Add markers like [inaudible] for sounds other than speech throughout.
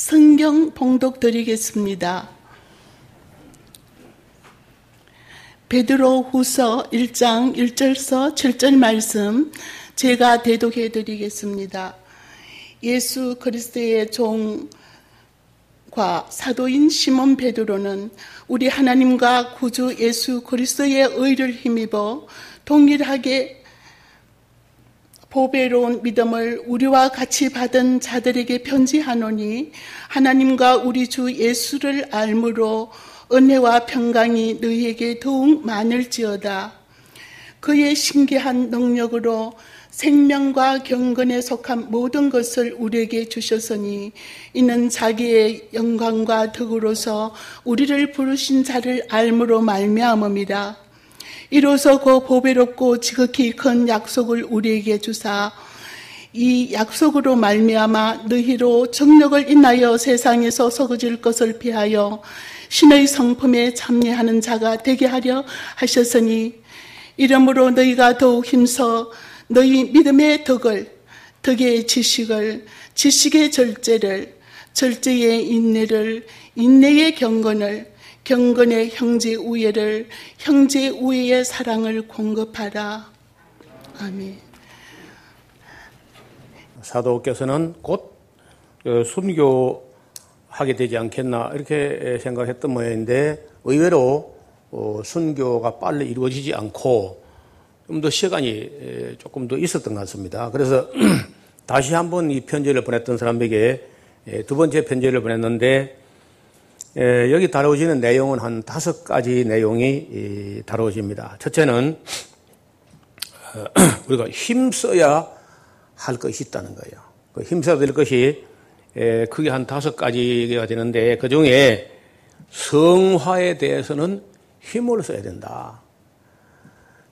성경 봉독 드리겠습니다. 베드로 후서 1장 1절서 7절 말씀 제가 대독해 드리겠습니다. 예수 그리스도의 종과 사도인 시몬 베드로는 우리 하나님과 구주 예수 그리스도의 의를 힘입어 동일하게 보배로운 믿음을 우리와 같이 받은 자들에게 편지하노니 하나님과 우리 주 예수를 알므로 은혜와 평강이 너희에게 더욱 많을지어다. 그의 신기한 능력으로 생명과 경건에 속한 모든 것을 우리에게 주셨으니 이는 자기의 영광과 덕으로서 우리를 부르신 자를 알므로 말미암음이라. 이로써 그 보배롭고 지극히 큰 약속을 우리에게 주사 이 약속으로 말미암아 너희로 정력을 인하여 세상에서 서거질 것을 피하여 신의 성품에 참여하는 자가 되게 하려 하셨으니 이러므로 너희가 더욱 힘써 너희 믿음의 덕을 덕의 지식을 지식의 절제를 절제의 인내를 인내의 경건을 경건의 형제 우애를 형제 우애의 사랑을 공급하라. 아멘. 사도께서는 곧 어, 순교하게 되지 않겠나 이렇게 생각했던 모양인데 의외로 어, 순교가 빨리 이루어지지 않고 좀 더 시간이 조금 더 있었던 것 같습니다. 그래서 [clears throat] 다시 한번 이 편지를 보냈던 사람에게 두 번째 편지를 보냈는데 예, 여기 다루어지는 내용은 한 다섯 가지 내용이 다루어집니다. 첫째는 어, [clears throat] 우리가 힘써야 할 것이 있다는 거예요. 그 힘써야 될 것이 예, 크게 한 다섯 가지가 되는데 그 중에 성화에 대해서는 힘을 써야 된다.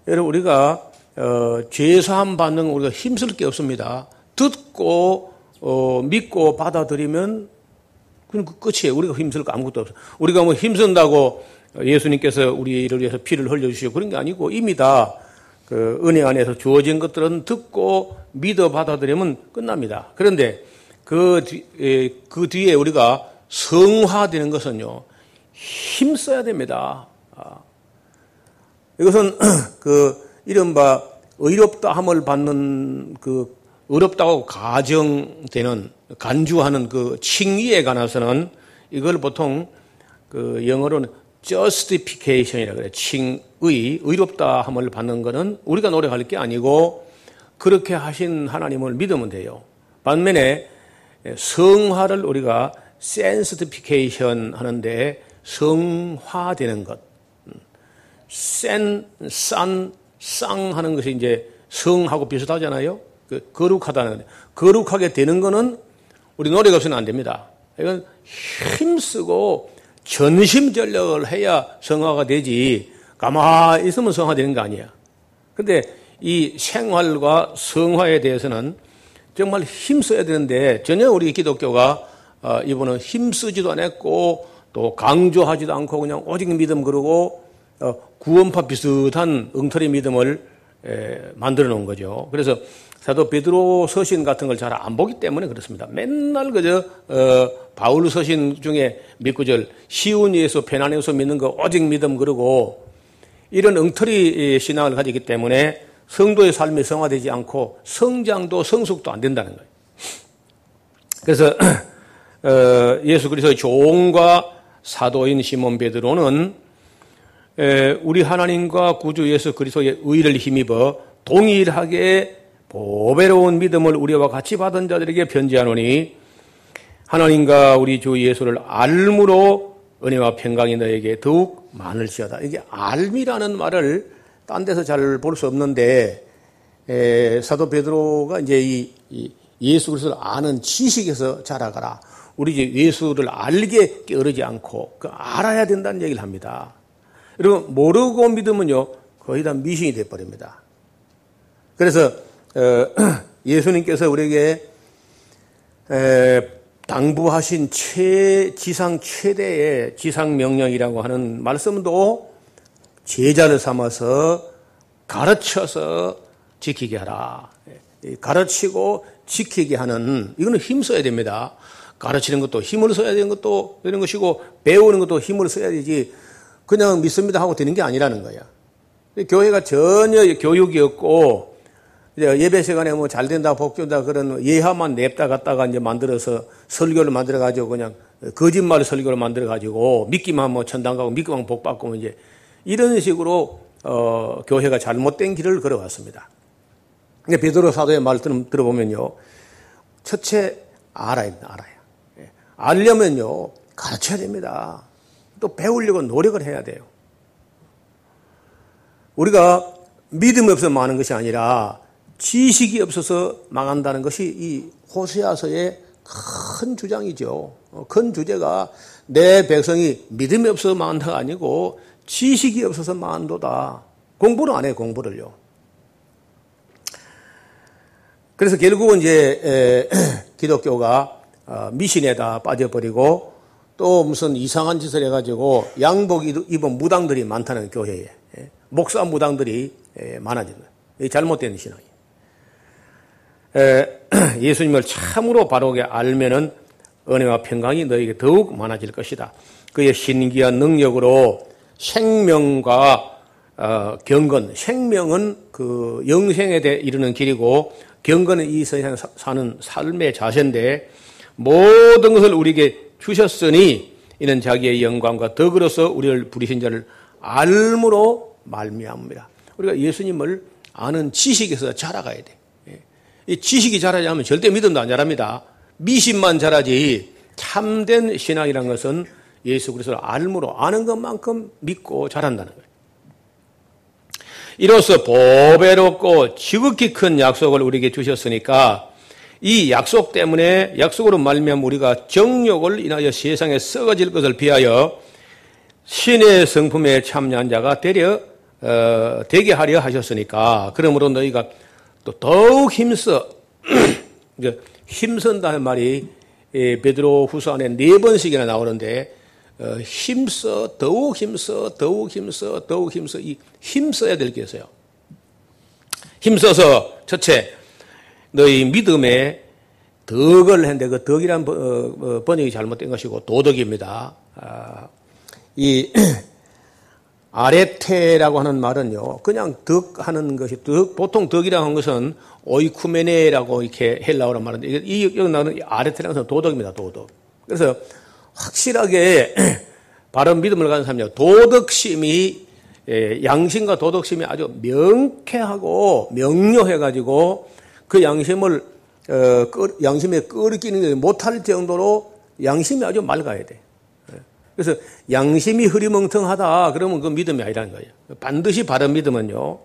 여러분 우리가 어, 죄사함 받는 우리가 힘쓸 게 없습니다. 듣고 어, 믿고 받아들이면 그럼 그 끝이에요. 우리가 힘쓸 거 아무것도 없어. 우리가 뭐 힘쓴다고 예수님께서 우리를 위해서 피를 흘려주시고 그런 게 아니고 이미 다 그 은혜 안에서 주어진 것들은 듣고 믿어 받아들이면 끝납니다. 그런데 그, 뒤, 그 뒤에 우리가 성화되는 것은요, 힘써야 됩니다. 아. 이것은 [clears throat] 그 이른바 의롭다 함을 받는 그 어렵다고 가정되는 간주하는 그 칭의에 관해서는 이걸 보통 그 영어로는 justification이라 그래. 칭의, 의롭다 함을 받는 것은 우리가 노력할 게 아니고 그렇게 하신 하나님을 믿으면 돼요. 반면에 성화를 우리가 sanctification 하는데 성화되는 것. 센, 싼, 쌍 하는 것이 이제 성하고 비슷하잖아요. 그 거룩하다는 거룩하게 되는 거는 우리 노력 없이는 안 됩니다. 이건 힘쓰고 전심전력을 해야 성화가 되지 가만히 있으면 성화되는 거 아니야. 근데 이 생활과 성화에 대해서는 정말 힘써야 되는데 전혀 우리 기독교가 어, 이번은 힘쓰지도 않았고 또 강조하지도 않고 그냥 오직 믿음 그러고 어, 구원파 비슷한 엉터리 믿음을 만들어 놓은 거죠. 그래서 사도 베드로 서신 같은 걸 잘 안 보기 때문에 그렇습니다. 맨날 그저 어, 바울 서신 중에 밑구절 쉬운 예수 편안해서 믿는 거 오직 믿음 그러고 이런 엉터리 신앙을 가지기 때문에 성도의 삶이 성화되지 않고 성장도 성숙도 안 된다는 거예요. 그래서 [clears throat] 어, 예수 그리스도의 종과 사도인 시몬 베드로는 우리 하나님과 구주 예수 그리스도의 의를 힘입어 동일하게 보배로운 믿음을 우리와 같이 받은 자들에게 편지하노니 하나님과 우리 주 예수를 알므로 은혜와 평강이 너에게 더욱 많을지어다. 이게 알미라는 말을 딴 데서 잘 볼 수 없는데 에, 사도 베드로가 이제 이, 이 예수 그리스도를 아는 지식에서 자라가라. 우리 이제 예수를 알게 게으르지 않고 그 알아야 된다는 얘기를 합니다. 여러분 모르고 믿으면요 거의 다 미신이 돼 버립니다. 그래서 어, [clears throat] 예수님께서 우리에게 당부하신 최, 지상 최대의 지상 명령이라고 하는 말씀도 제자를 삼아서 가르쳐서 지키게 하라. 가르치고 지키게 하는, 이거는 힘 써야 됩니다. 가르치는 것도 힘을 써야 되는 것도 이런 것이고 배우는 것도 힘을 써야 되지 그냥 믿습니다 하고 되는 게 아니라는 거야. 교회가 전혀 교육이 없고 예배 시간에 뭐 잘 된다 복된다 그런 예화만 냅다 갖다가 이제 만들어서 설교를 만들어 가지고 그냥 거짓말 설교를 만들어 가지고 믿기만 뭐 천당 가고 믿기만 복 받고 이제 이런 식으로 어, 교회가 잘못된 길을 걸어왔습니다. 근데 베드로 사도의 말 들어보면요. 첫째 알아야 된다, 알아야. 예. 알려면요. 가르쳐야 됩니다. 또 배우려고 노력을 해야 돼요. 우리가 믿음이 없어서 망하는 것이 아니라 지식이 없어서 망한다는 것이 이 호세아서의 큰 주장이죠. 어, 큰 주제가 내 백성이 믿음이 없어서 망한다가 아니고 지식이 없어서 망한도다. 공부를 안 해요, 공부를요. 그래서 결국은 이제 [clears throat] 기독교가 어, 미신에다 빠져버리고 또 무슨 이상한 짓을 해가지고 양복 입은 무당들이 많다는 교회에 예, 목사 무당들이 예, 많아지는 잘못된 신앙이. [clears throat] 예수님을 참으로 바르게 알면은 은혜와 평강이 너에게 더욱 많아질 것이다. 그의 신기한 능력으로 생명과 어, 경건, 생명은 그 영생에 대 이르는 길이고 경건은 이 세상 사는 삶의 자세인데 모든 것을 우리에게 주셨으니 이는 자기의 영광과 덕으로서 우리를 부리신 자를 알므로 말미암니다. 우리가 예수님을 아는 지식에서 자라가야 돼. 지식이 자라지 않으면 절대 믿음도 안 자랍니다. 미신만 자라지 참된 신앙이라는 것은 예수 그리스도를 알므로 아는 것만큼 믿고 자란다는 거예요. 이로써 보배롭고 지극히 큰 약속을 우리에게 주셨으니까 이 약속 때문에 약속으로 말미암 우리가 정욕을 인하여 세상에 썩어질 것을 비하여 신의 성품에 참여한 자가 되려 어, 되게 하려 하셨으니까 그러므로 너희가 또 더욱 힘써 [clears throat] 힘쓴다는 말이 베드로 후서 안에 네 번씩이나 나오는데 어, 힘써 더욱 힘써 더욱 힘써 더욱 힘써 이 힘써야 될 게 있어요. 힘써서 첫째 너희 믿음에 덕을 했는데 그 덕이란 어, 어, 번역이 잘못된 것이고 도덕입니다. 아, 이 아레테라고 하는 말은요, 그냥 덕 하는 것이, 덕, 보통 덕이라고 하는 것은 오이쿠메네라고 이렇게 헬라어로 말하는데, 이, 여기 나오는 아레테라는 것은 도덕입니다, 도덕. 그래서 확실하게 [clears throat] 바른 믿음을 가진 사람이 도덕심이, 예, 양심과 도덕심이 아주 명쾌하고 명료해가지고 그 양심을, 어, 양심에 끓이기는 못할 정도로 양심이 아주 맑아야 돼. 그래서 양심이 흐리멍텅하다 그러면 그 믿음이 아니라는 거예요. 반드시 바른 믿음은요.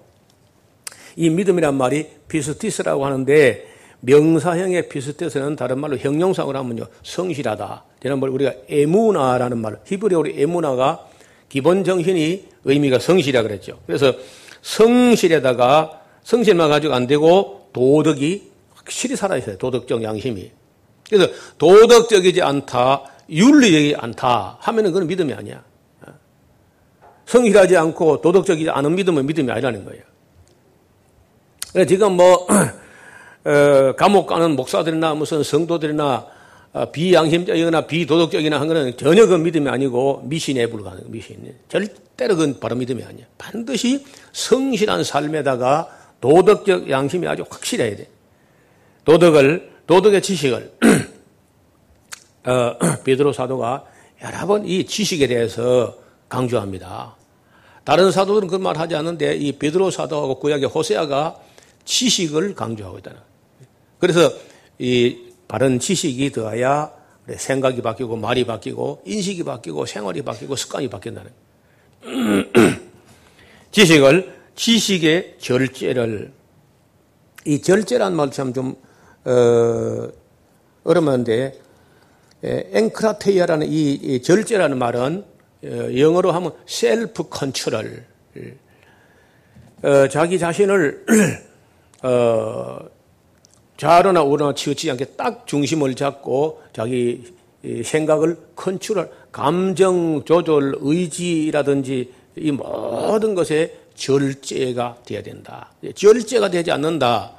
이 믿음이란 말이 비스티스라고 하는데 명사형의 비스티스는 다른 말로 형용상으로 하면요. 성실하다. 지난번 우리가 에무나라는 말, 히브리어로 에무나가 기본 정신이 의미가 성실이라 그랬죠. 그래서 성실에다가 성실만 가지고 안 되고 도덕이 확실히 살아있어요. 도덕적 양심이. 그래서 도덕적이지 않다. 윤리적이 않다 하면은 그건 믿음이 아니야. 성실하지 않고 도덕적이지 않은 믿음은 믿음이 아니라는 거예요. 지금 뭐, [clears throat] 어, 감옥 가는 목사들이나 무슨 성도들이나 어, 비양심적이거나 비도덕적이나 한 거는 전혀 그 믿음이 아니고 미신에 불과하는 미신. 절대로 그건 바로 믿음이 아니야. 반드시 성실한 삶에다가 도덕적 양심이 아주 확실해야 돼. 도덕을, 도덕의 지식을 [clears throat] 어, [clears throat] 베드로 사도가 여러 번 이 지식에 대해서 강조합니다. 다른 사도들은 그런 말 하지 않는데 이 베드로 사도하고 구약의 호세아가 지식을 강조하고 있다는. 그래서 이 바른 지식이 더해야 생각이 바뀌고 말이 바뀌고 인식이 바뀌고 생활이 바뀌고 습관이 바뀐다는. [clears throat] 지식을 지식의 절제를 이 절제란 말 참 좀 어, 어려운데 ἐγκράτεια라는 이 절제라는 말은 어, 영어로 하면 self control. 어, 자기 자신을 [clears throat] 어, 좌로나 우로나 치우치지 않게 딱 중심을 잡고 자기 생각을 컨트롤, 감정 조절, 의지라든지 이 모든 것에 절제가 돼야 된다. 절제가 되지 않는다.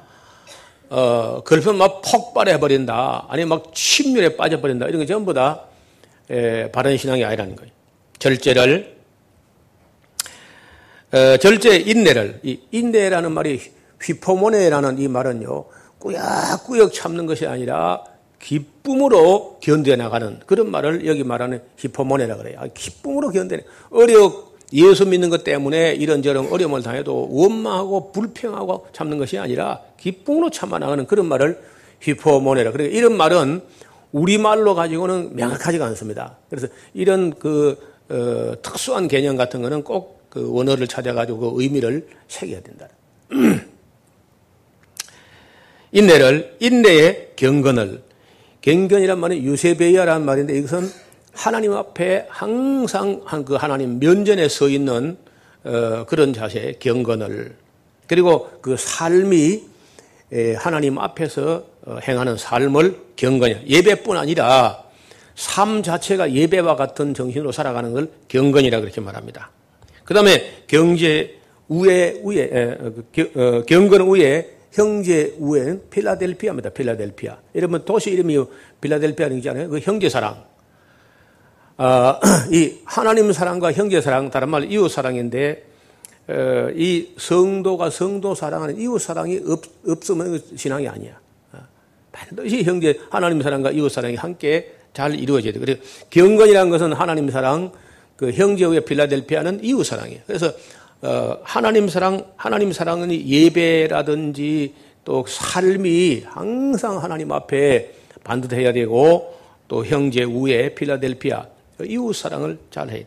어, 그러면 막 폭발해 버린다. 아니 막 침륜에 빠져 버린다. 이런 게 전부 다 에, 바른 신앙이 아니라는 거예요. 절제를 어, 절제 인내를 이 인내라는 말이 휘포모네라는 이 말은요 꾸역꾸역 참는 것이 아니라 기쁨으로 견뎌 나가는 그런 말을 여기 말하는 히포모네라 그래요. 아, 기쁨으로 견뎌 어려 예수 믿는 것 때문에 이런저런 어려움을 당해도 원망하고 불평하고 참는 것이 아니라 기쁨으로 참아 나가는 그런 말을 휘포모네라. 그래 이런 말은 우리말로 가지고는 명확하지가 않습니다. 그래서 이런 그 어, 특수한 개념 같은 거는 꼭 그 원어를 찾아가지고 그 의미를 새겨야 된다. [clears throat] 인내를 인내의 경건을 경건이란 말은 유세베이아라는 말인데 이것은 하나님 앞에 항상 그 하나님 면전에 서 있는 어, 그런 자세 경건을 그리고 그 삶이 하나님 앞에서 어, 행하는 삶을 경건이야. 예배뿐 아니라 삶 자체가 예배와 같은 정신으로 살아가는 걸 경건이라 그렇게 말합니다. 그 다음에 경제 우에 우에 그 어, 경건 우에 형제 우에는 필라델피아입니다. 필라델피아. 여러분 도시 이름이 필라델피아는 있잖아요. 그 형제 사랑. 아, [clears throat] 이 하나님 사랑과 형제 사랑, 다른 말 이웃 사랑인데 어, 이 성도가 성도 사랑하는 이웃 사랑이 없, 없으면 그 신앙이 아니야. 아, 반드시 형제 하나님 사랑과 이웃 사랑이 함께 잘 이루어져야 돼. 그래서 경건이라는 것은 하나님 사랑, 그 형제 의 필라델피아는 이웃 사랑이에요. 그래서 어, 하나님 사랑, 하나님 사랑은 예배라든지 또 삶이 항상 하나님 앞에 반듯해야 되고 또 형제 우에 필라델피아 이웃 사랑을 잘 해.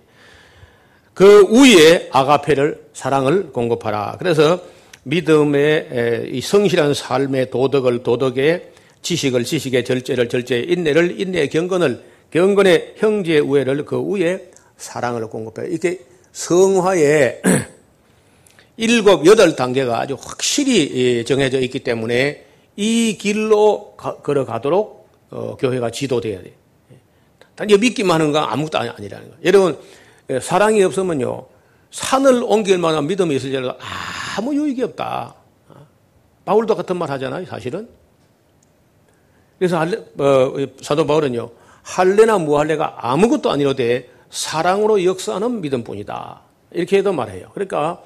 그 우에 아가페를 사랑을 공급하라. 그래서 믿음의 이 성실한 삶의 도덕을 도덕의 지식을 지식의 절제를 절제 인내를 인내의 경건을 경건의 형제 우애를 그 우에 사랑을 공급해. 이게 성화의 [clears throat] 일곱, 여덟 단계가 아주 확실히 예, 정해져 있기 때문에 이 길로 걸어가도록 어, 교회가 지도돼야 돼. 단지 믿기만 하는 건 아무것도 아니라는 거예요. 여러분, 예, 사랑이 없으면요, 산을 옮길 만한 믿음이 있을지라도 아무 유익이 없다. 바울도 같은 말 하잖아요, 사실은. 그래서 할레, 어, 사도 바울은요, 할례나 무할례가 아무것도 아니로되 사랑으로 역사하는 믿음뿐이다. 이렇게 해도 말해요. 그러니까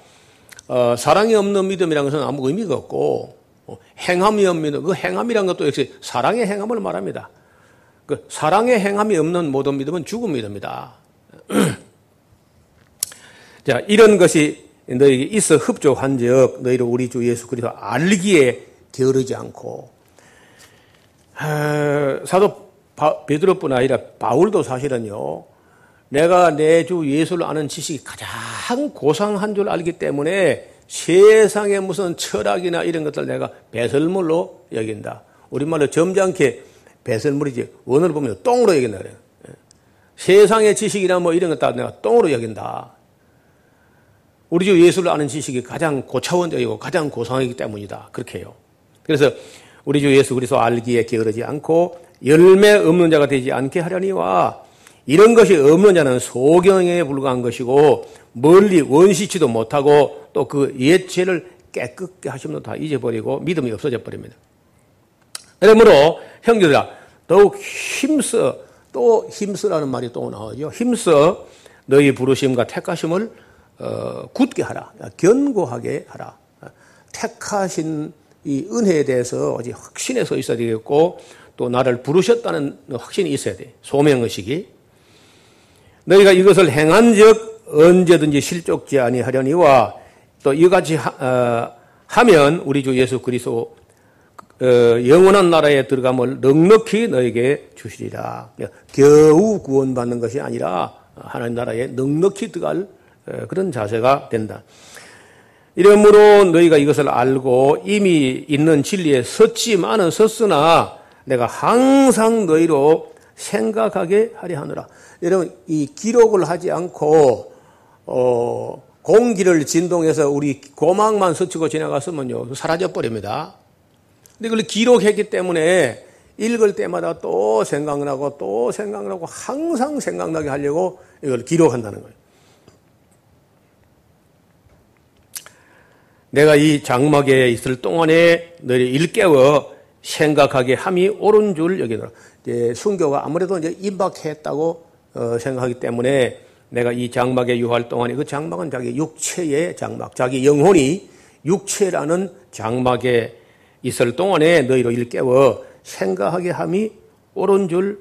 어, 사랑이 없는 믿음이라는 것은 아무 의미가 없고 어, 행함이 없는 그 행함이라는 것도 역시 사랑의 행함을 말합니다. 그 사랑의 행함이 없는 모든 믿음은 죽은 믿음이다. [clears throat] 자, 이런 것이 너에게 있어 흡족한즉 너희를 우리 주 예수 그리스도 알기에 게으르지 않고 아, 사도 베드로뿐 아니라 바울도 사실은요 내가 내 주 예수를 아는 지식이 가장 고상한 줄 알기 때문에 세상에 무슨 철학이나 이런 것들 내가 배설물로 여긴다. 우리말로 점잖게 배설물이지 원어를 보면 똥으로 여긴다 그래요. 예. 세상의 지식이나 뭐 이런 것 다 내가 똥으로 여긴다. 우리 주 예수를 아는 지식이 가장 고차원적이고 가장 고상하기 때문이다. 그렇게 해요. 그래서 우리 주 예수 그리스도 알기에 게으르지 않고 열매 없는 자가 되지 않게 하려니와 이런 것이 없는 자는 소경에 불과한 것이고 멀리 원시치도 못하고 또그 옛죄를 깨끗게 하시면 다 잊어버리고 믿음이 없어져 버립니다. 그러므로 형제들아 더욱 힘써 또 힘쓰라는 말이 또 나오죠. 힘써 너희 부르심과 택하심을 어, 굳게 하라. 견고하게 하라. 택하신 이 은혜에 대해서 어디 확신해서 있어야 되겠고 또 나를 부르셨다는 확신이 있어야 돼. 소명 의식이. 너희가 이것을 행한즉 언제든지 실족지 아니하려니와 또 이같이 어, 하면 우리 주 예수 그리스도 어, 영원한 나라에 들어감을 넉넉히 너에게 주시리라. 겨우 구원받는 것이 아니라 하나님 나라에 넉넉히 들어갈 어, 그런 자세가 된다. 이러므로 너희가 이것을 알고 이미 있는 진리에 섰지만은 섰으나 내가 항상 너희로 생각하게 하려 하노라. 여러분 이 기록을 하지 않고 어, 공기를 진동해서 우리 고막만 스치고 지나갔으면요 사라져 버립니다. 근데 그걸 기록했기 때문에 읽을 때마다 또 생각나고 또 생각나고 항상 생각나게 하려고 이걸 기록한다는 거예요. 내가 이 장막에 있을 동안에 너희 일깨워 생각하게 함이 옳은 줄 여기노라. 이제 순교가 아무래도 이제 임박했다고 어, 생각하기 때문에 내가 이 장막에 유할 동안에 그 장막은 자기 육체의 장막, 자기 영혼이 육체라는 장막에 있을 동안에 너희로 일깨워 생각하게 함이 옳은 줄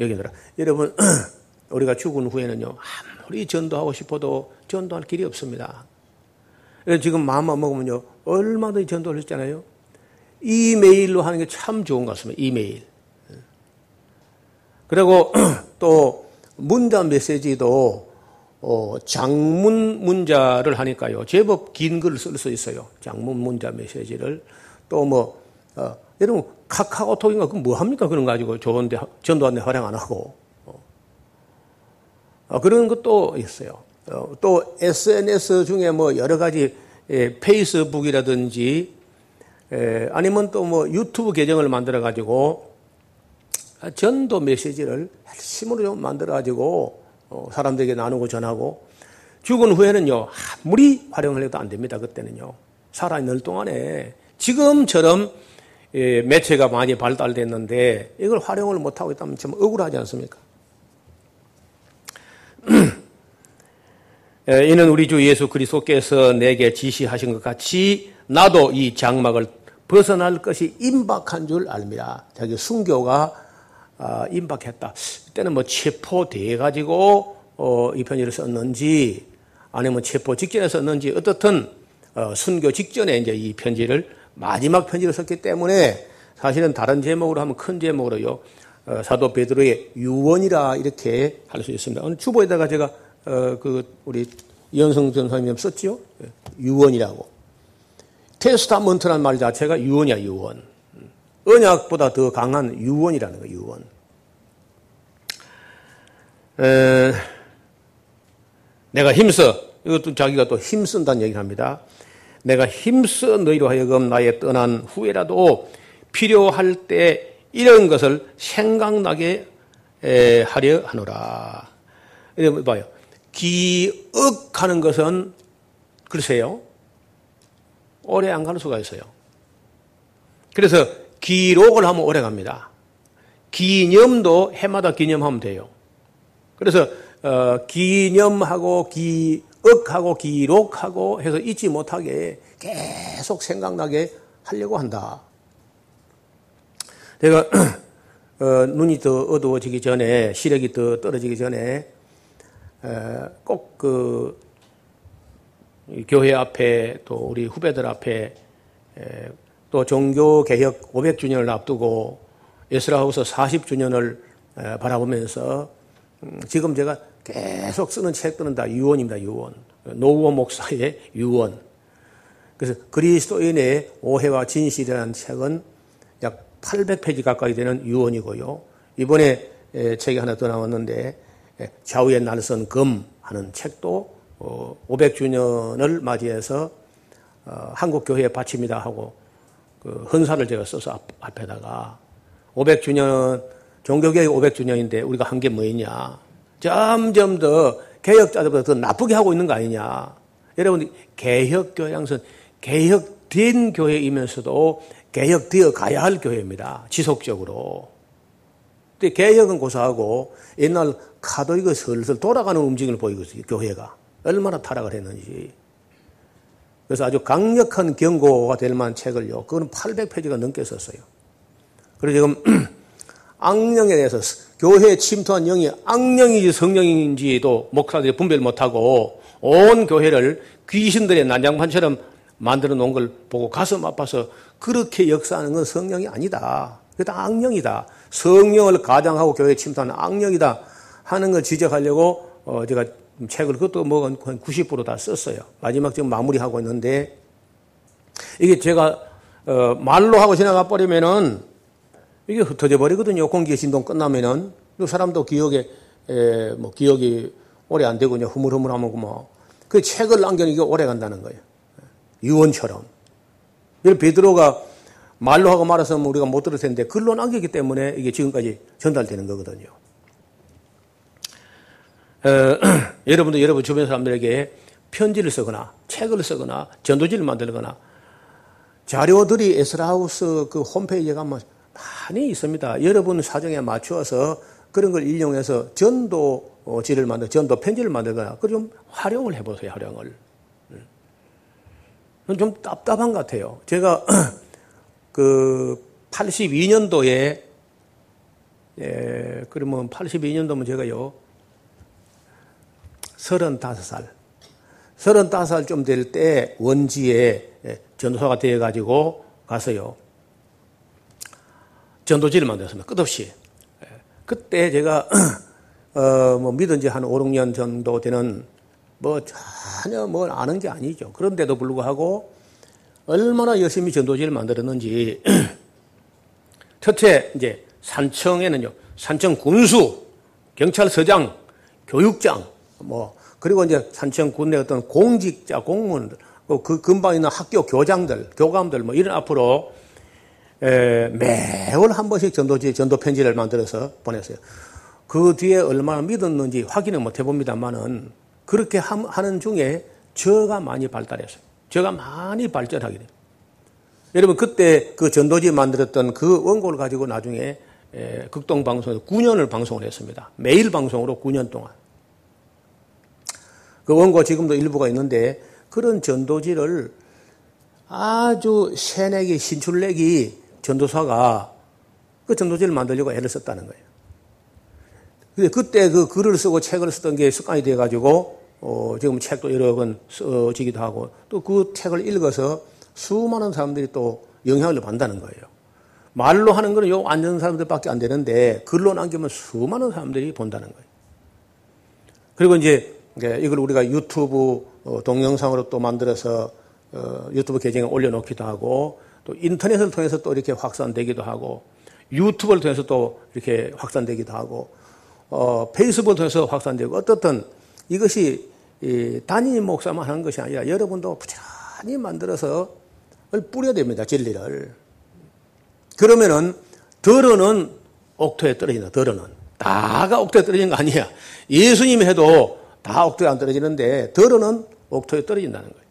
여기노라. 여러분, [clears throat] 우리가 죽은 후에는요, 아무리 전도하고 싶어도 전도할 길이 없습니다. 지금 마음만 먹으면요, 얼마든지 전도를 했잖아요. 이메일로 하는 게 참 좋은 것 같습니다. 이메일. 그리고 [clears throat] 또 문자 메시지도 어, 장문 문자를 하니까요. 제법 긴 글을 쓸 수 있어요. 장문 문자 메시지를. 또 뭐, 어, 여러분, 카카오톡인가, 그 뭐 합니까? 그런 거 가지고 좋은데, 전도하는데 활용 안 하고. 어, 그런 것도 있어요. 어, 또 SNS 중에 뭐 여러 가지 예, 페이스북이라든지 예, 아니면 또 뭐 유튜브 계정을 만들어 가지고 전도 메시지를 열심으로 좀 만들어 가지고 어, 사람들에게 나누고 전하고 죽은 후에는요 아무리 활용을 해도 안 됩니다 그때는요 살아 있는 동안에 지금처럼 예, 매체가 많이 발달됐는데 이걸 활용을 못 하고 있다면 참 억울하지 않습니까? [clears throat] 이는 우리 주 예수 그리스도께서 내게 지시하신 것 같이 나도 이 장막을 벗어날 것이 임박한 줄 알미라. 자기 순교가 아, 임박했다. 그때는 뭐 체포돼 가지고 어, 이 편지를 썼는지 아니면 체포 직전에 썼는지 어떻든 어, 순교 직전에 이제 이 편지를 마지막 편지를 썼기 때문에 사실은 다른 제목으로 하면 큰 제목으로요. 어, 사도 베드로의 유언이라 이렇게 할 수 있습니다. 오늘 주보에다가 제가 어, 그 우리 이현성 전사님 썼지요. 예, 유언이라고. testament라는 말 자체가 유언이야 유언. 언약보다 더 강한 유언이라는 거 유언. 에, 내가 힘써 이것도 자기가 또 힘쓴다는 얘기를 합니다. 내가 힘써 너희로 하여금 나의 떠난 후에라도 필요할 때 이런 것을 생각나게 하려 하노라. 봐요. 기억하는 것은 글쎄요. 오래 안 가는 수가 있어요. 그래서 기록을 하면 오래 갑니다. 기념도 해마다 기념하면 돼요. 그래서 어, 기념하고 기 억하고 기록하고 해서 잊지 못하게 계속 생각나게 하려고 한다. 내가 [clears throat] 어, 눈이 더 어두워지기 전에 시력이 더 떨어지기 전에 꼭 그 교회 앞에 또 우리 후배들 앞에 또 종교 개혁 500주년을 앞두고 에스라하우스 40주년을 바라보면서 음, 지금 제가 계속 쓰는 책들은 다 유언입니다. 유언. 노우호 목사의 유언. 그래서 그리스도인의 오해와 진실이라는 책은 약 800페이지 가까이 되는 유언이고요. 이번에 책이 하나 더 나왔는데 예, 좌우의 날선 금 하는 책도 500주년을 어, 맞이해서 어, 한국 교회에 바칩니다 하고 그 헌사를 제가 써서 앞, 에다가 500주년 종교개혁 500주년인데 우리가 한 게 뭐였냐? 점점 더 개혁자들보다 더 나쁘게 하고 있는 거 아니냐? 여러분 개혁교양선 개혁된 교회이면서도 개혁되어 가야 할 교회입니다. 지속적으로. 근데 개혁은 고사하고 옛날 카도이가 슬슬 돌아가는 움직임을 보이거든요. 교회가. 얼마나 타락을 했는지. 그래서 아주 강력한 경고가 될 만한 책을요. 그거는 800페이지가 넘게 썼어요. 그리고 지금 [clears throat] 악령에 대해서 교회에 침투한 영이 악령인지 성령인지도 목사들이 분별 못하고 온 교회를 귀신들의 난장판처럼 만들어 놓은 걸 보고 가슴 아파서 그렇게 역사하는 건 성령이 아니다. 그다 악령이다. 성령을 가장하고 교회에 침투하는 악령이다. 하는 걸 지적하려고 어 제가 책을 그것도 뭐 한 90%다 썼어요. 마지막 지금 마무리하고 있는데 이게 제가 어 말로 하고 지나가 버리면은 이게 흩어져 버리거든요. 공기 진동 끝나면은 또 사람도 기억에 에, 뭐 기억이 오래 안 되고 그냥 흐물흐물하고 뭐그 책을 남겨는 게 오래 간다는 거예요. 유언처럼. 베드로가 말로 하고 말아서 우리가 못 들을 텐데 글로 남기기 때문에 이게 지금까지 전달되는 거거든요. 어, [clears throat] 여러분도 여러분 주변 사람들에게 편지를 쓰거나 책을 쓰거나 전도지를 만들거나 자료들이 에스라우스 그 홈페이지에 가면 많이 있습니다. 여러분 사정에 맞추어서 그런 걸 인용해서 전도지를 만들, 전도 편지를 만들거나 그좀 활용을 해보세요. 활용을. 음. 좀 답답한 것 같아요. 제가 [clears throat] 그 82년도에 예, 그러면 82년도면 제가요 35살 35살 좀 될 때 원지에 예, 전도사가 되어가지고 가서요. 전도지를 만들었습니다. 끝없이. 예, 그때 제가, [clears throat] 어, 뭐, 믿은 지 한 5, 6년 정도 되는 뭐 전혀 뭘 아는 게 아니죠. 그런데도 불구하고 얼마나 열심히 전도지를 만들었는지 [clears throat] 첫째 이제 산청에는요 산청 군수, 경찰서장, 교육장 뭐 그리고 이제 산청 군내 어떤 공직자 공무원들 그 근방에 있는 학교 교장들, 교감들 뭐 이런 앞으로 에, 매월 한 번씩 전도지 전도 편지를 만들어서 보냈어요. 그 뒤에 얼마나 믿었는지 확인은 못 해봅니다만은 그렇게 하는 중에 저가 많이 발달했어요. 저가 많이 발전하게 돼요. 여러분 그때 그 전도지 만들었던 그 원고를 가지고 나중에 극동 방송에서 9년을 방송을 했습니다. 매일 방송으로 9년 동안. 그 원고 지금도 일부가 있는데 그런 전도지를 아주 새내기 신출내기 전도사가 그 전도지를 만들려고 애를 썼다는 거예요. 근데 그때 그 글을 쓰고 책을 쓰던 게 습관이 돼가지고 어, 지금 책도 여러 권 써지기도 하고 또 그 책을 읽어서 수많은 사람들이 또 영향을 받는다는 거예요. 말로 하는 거는 요 앉은 사람들밖에 안 되는데 글로 남기면 수많은 사람들이 본다는 거예요. 그리고 이제 이걸 우리가 유튜브 어, 동영상으로 또 만들어서 어, 유튜브 계정에 올려놓기도 하고 또 인터넷을 통해서 또 이렇게 확산되기도 하고 유튜브를 통해서 또 이렇게 확산되기도 하고 어, 페이스북을 통해서 확산되고 어떻든 이것이 이 단임 목사만 하는 것이 아니라 여러분도 부지런히 만들어서 뿌려야 됩니다. 진리를. 그러면은 덜어는 옥토에 떨어진다. 덜어는 다가 옥토에 떨어지는 거 아니야. 예수님이 해도 다 옥토에 안 떨어지는데 덜어는 옥토에 떨어진다는 거예요.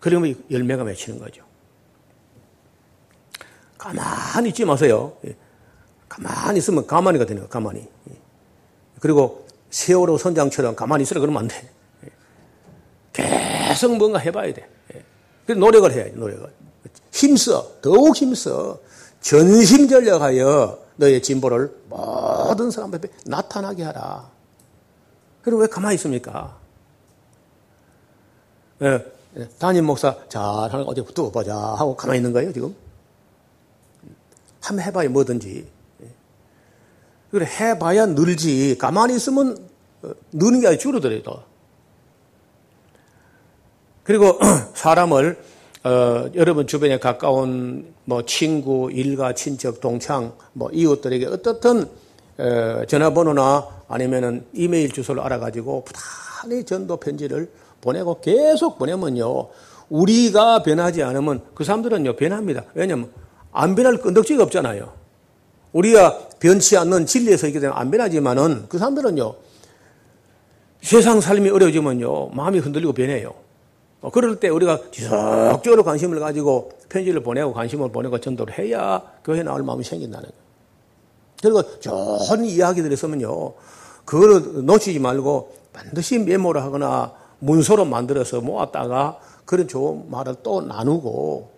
그러면 열매가 맺히는 거죠. 가만히 있지 마세요. 예. 가만히 있으면 가만히가 되는 거예요. 가만히. 예. 그리고 세월호 선장처럼 가만히 있으라 그러면 안 돼. 예. 계속 뭔가 해봐야 돼. 그래서 노력을 해야지, 노력을. 힘써. 더욱 힘써. 전심 전력하여 너의 진보를 모든 사람 앞에 나타나게 하라. 그리고 왜 가만히 있습니까? 예, 예, 담임 목사 잘 하는 거 어디 붙어 보자 하고 가만히 있는 거예요, 지금? 한번 해봐야 뭐든지. 예. 그래, 해봐야 늘지. 가만히 있으면 어, 느는 게 아니라 줄어들어요, 또. 그리고 [clears throat] 사람을 어, 여러분 주변에 가까운 뭐 친구, 일가, 친척, 동창, 뭐 이웃들에게 어떻든 어, 전화번호나 아니면은 이메일 주소를 알아가지고 부단히 전도 편지를 보내고 계속 보내면요. 우리가 변하지 않으면 그 사람들은요, 변합니다. 왜냐면 안 변할 끈덕지가 없잖아요. 우리가 변치 않는 진리에서 있게 되면 안 변하지만은 그 사람들은요, 세상 삶이 어려워지면요, 마음이 흔들리고 변해요. 어, 그럴 때 우리가 지속적으로 관심을 가지고 편지를 보내고 관심을 보내고 전도를 해야 교회 나올 마음이 생긴다는 거예요. 그리고 좋은 이야기들이 있으면요, 그거를 놓치지 말고 반드시 메모를 하거나 문서로 만들어서 모았다가 그런 좋은 말을 또 나누고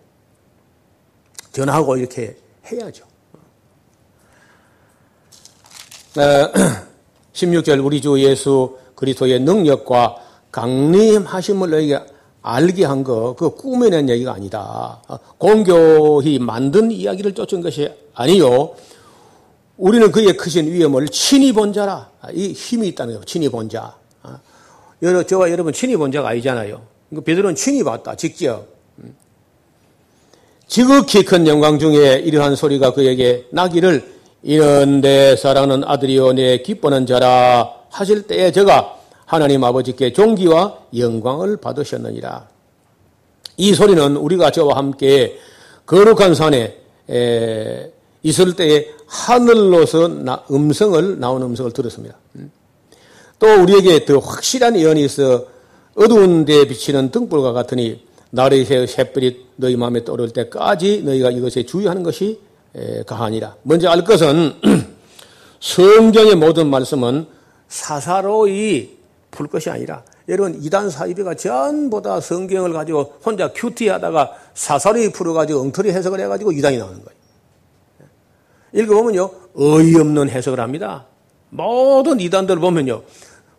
전하고 이렇게 해야죠. [clears throat] 16절 우리 주 예수 그리스도의 능력과 강림하심을 너에게 알게 한 거, 그 꾸며낸 얘기가 아니다. 공교히 만든 이야기를 쫓은 것이 아니요. 우리는 그의 크신 위엄을 친히 본 자라. 이 힘이 있다는 거예요. 친히 본 자. 여러, 저와 여러분 친히 본 자가 아니잖아요. 베드로는 친히 봤다. 직접. 지극히 큰 영광 중에 이러한 소리가 그에게 나기를 이런데 사랑하는 아들이여 내 기뻐하는 자라 하실 때에 저가 하나님 아버지께 존귀와 영광을 받으셨느니라. 이 소리는 우리가 저와 함께 거룩한 산에 있을 때에 하늘로서 음성을 나오는 음성을 들었습니다. 또 우리에게 더 확실한 예언이 있어 어두운 데에 비치는 등불과 같으니 날의 햇빛이 너희 마음에 떠오를 때까지 너희가 이것에 주의하는 것이 가하니라. 먼저 알 것은 [clears throat] 성경의 모든 말씀은 사사로이 풀 것이 아니라 여러분 이단 사이비가 전부 다 성경을 가지고 혼자 QT 하다가 사사로이 풀어가지고 엉터리 해석을 해가지고 이단이 나오는 거예요. 읽어보면요 어이없는 해석을 합니다. 모든 이단들 보면요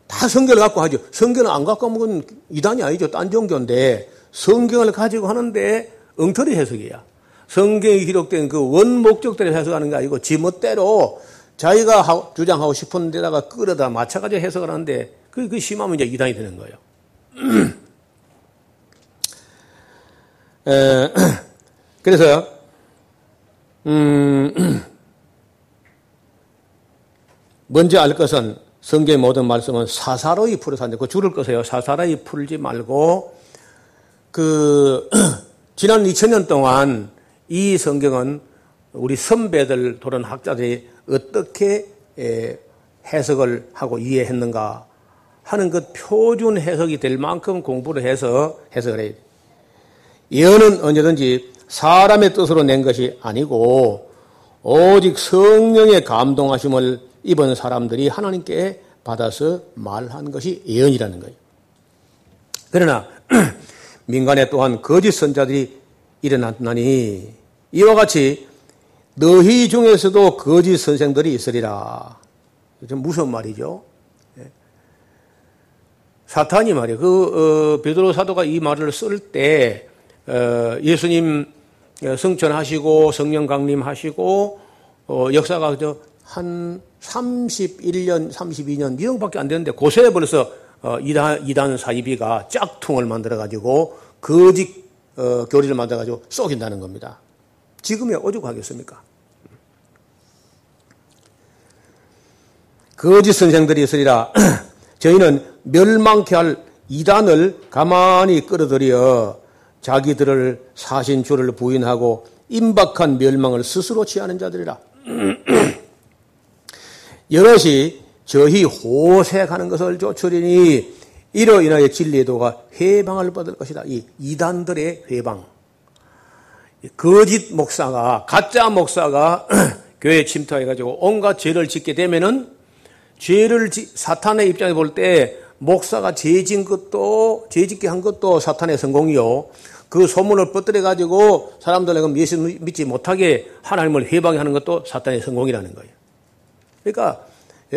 다 성경을 갖고 하죠. 성경을 안 갖고 하면 이단이 아니죠. 딴 종교인데 성경을 가지고 하는데 엉터리 해석이야. 성경이 기록된 그 원 목적대로 해석하는 게 아니고 지멋대로 자기가 주장하고 싶은 데다가 끌어다 맞춰가지고 해석을 하는데 그, 그 심하면 이제 이단이 되는 거예요. [clears throat] 에, [clears throat] 그래서, 음, [clears throat] 먼저 알 것은 성경의 모든 말씀은 사사로이 풀어서 안그 줄을 꺼세요. 사사로이 풀지 말고 그 [clears throat] 지난 2000년 동안 이 성경은 우리 선배들 도런 학자들이 어떻게 해석을 하고 이해했는가 하는 것 표준 해석이 될 만큼 공부를 해서 해석을 해야 돼. 예언은 언제든지 사람의 뜻으로 낸 것이 아니고 오직 성령의 감동하심을 입은 사람들이 하나님께 받아서 말한 것이 예언이라는 거예요. 그러나 [clears throat] 민간에 또한 거짓 선자들이 일어났나니 이와 같이 너희 중에서도 거짓 선생들이 있으리라. 좀 무서운 말이죠. 예. 사탄이 말이에요. 그 어, 베드로 사도가 이 말을 쓸때 어, 예수님 성천하시고 성령 강림하시고 어, 역사가 한 31년, 32년 이 정도밖에 안 되는데 고세에 벌써 어, 이단, 이단 사이비가 짝퉁을 만들어가지고 거짓 어, 교리를 만들어가지고 쏘긴다는 겁니다. 지금이 오죽하겠습니까? 거짓 선생들이 있으리라 [clears throat] 저희는 멸망케 할 이단을 가만히 끌어들여 자기들을 사신 주를 부인하고 임박한 멸망을 스스로 취하는 자들이라. [clears throat] 여럿이 저희 호색하는 것을 조추리니 이로 인하여 진리의 도가 회방을 받을 것이다. 이 이단들의 회방. 거짓 목사가 가짜 목사가 [clears throat] 교회 침투해 가지고 온갖 죄를 짓게 되면은 죄를 지, 사탄의 입장에 볼 때 목사가 죄진 것도 죄짓게 한 것도 사탄의 성공이요. 그 소문을 뻗들여 가지고 사람들에게 예수 믿지 못하게 하나님을 회방하는 것도 사탄의 성공이라는 거예요. 그러니까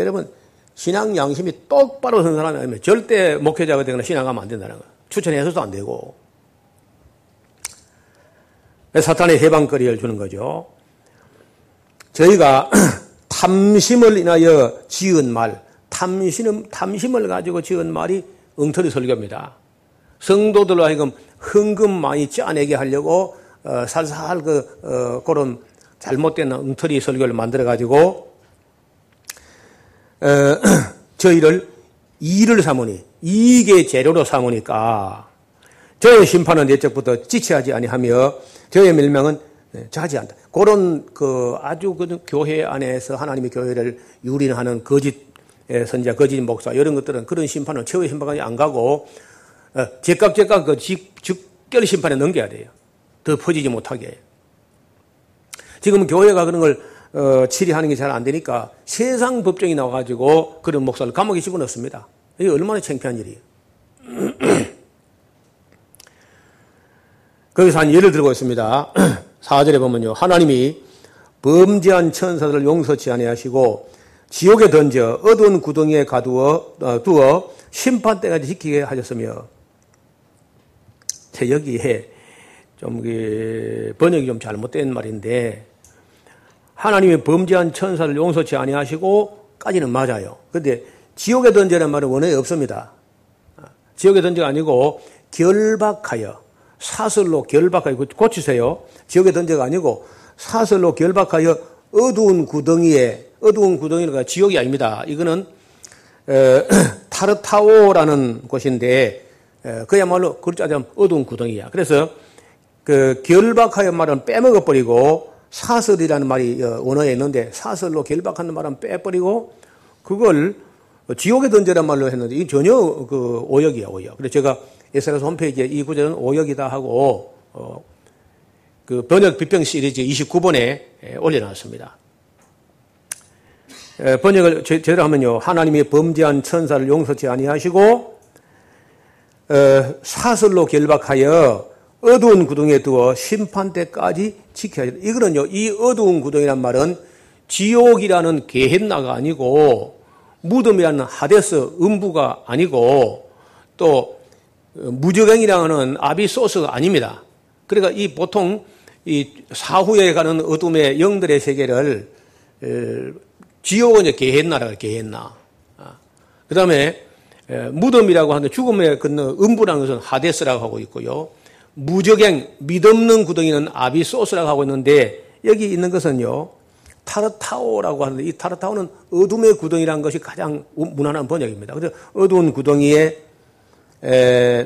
여러분 신앙 양심이 똑바로 선 사람이 아니면 절대 목회자가 되거나 신앙하면 안 된다는 거예요. 추천해서도 안 되고. 사탄의 해방거리를 주는 거죠. 저희가 [clears throat] 탐심을 인하여 지은 말, 탐심, 탐심을 가지고 지은 말이 엉터리 설교입니다. 성도들로 하여금 흥금 많이 짜내게 하려고 어, 살살 그 어, 그런 잘못된 엉터리 설교를 만들어 가지고 어, [clears throat] 저희를 일을 삼으니 이익의 재료로 삼으니까 저의 심판은 예적부터 지체하지 아니하며 저의 멸망은 자지한다. 그런 그 아주 그 교회 안에서 하나님의 교회를 유린하는 거짓 선자, 거짓 목사 이런 것들은 그런 심판은 최후의 심판까지 안 가고 어, 제깍 제깍 그 즉결 심판에 넘겨야 돼요. 더 퍼지지 못하게. 지금 교회가 그런 걸 어, 치리하는 게 잘 안 되니까 세상 법정이 나와가지고 그런 목사를 감옥에 집어넣습니다. 이게 얼마나 창피한 일이에요. [clears throat] 거기서 한 예를 들고 있습니다. [clears throat] 4절에 보면요. 하나님이 범죄한 천사들을 용서치 아니하시고 지옥에 던져 어두운 구덩이에 가두어 어, 두어 심판 때까지 지키게 하셨으며 여기에 좀 번역이 좀 잘못된 말인데 하나님이 범죄한 천사를 용서치 아니하시고까지는 맞아요. 그런데 지옥에 던져라는 말은 원어에 없습니다. 지옥에 던져가 아니고 결박하여 사슬로 결박하여 고치세요. 지옥에 던져가 아니고 사슬로 결박하여 어두운 구덩이에 어두운 구덩이가 지옥이 아닙니다. 이거는 에, [clears throat] 타르타오라는 곳인데 에, 그야말로 그렇자면 어두운 구덩이야. 그래서 그 결박하여 말은 빼먹어 버리고 사설이라는 말이 어, 원어에 있는데 사설로 결박하는 말은 빼버리고 그걸 지옥에 던져란 말로 했는데 이 전혀 그 오역이야 오역. 그래서 제가 에스라서 홈페이지에 이 구절은 오역이다 하고 어, 그 번역 비평 시리즈 29번에 올려놨습니다. 번역을 제대로 하면요. 하나님이 범죄한 천사를 용서치 아니하시고 어, 사슬로 결박하여 어두운 구덩이에 두어 심판 때까지 지켜야 돼. 이거는요. 이 어두운 구덩이란 말은 지옥이라는 게헨나가 아니고 무덤이라는 하데스 음부가 아니고 또 무적행이라는 아비소스가 아닙니다. 그러니까 이 보통 이 사후에 가는 어둠의 영들의 세계를 지옥은 이제 게헨나라고 게헨나. 아, 그 다음에 무덤이라고 하는 죽음의 건너 음부라는 것은 하데스라고 하고 있고요. 무적행, 믿없는 구덩이는 아비소스라고 하고 있는데 여기 있는 것은요. 타르타오라고 하는데 이 타르타오는 어둠의 구덩이라는 것이 가장 무난한 번역입니다. 그래서 어두운 구덩이에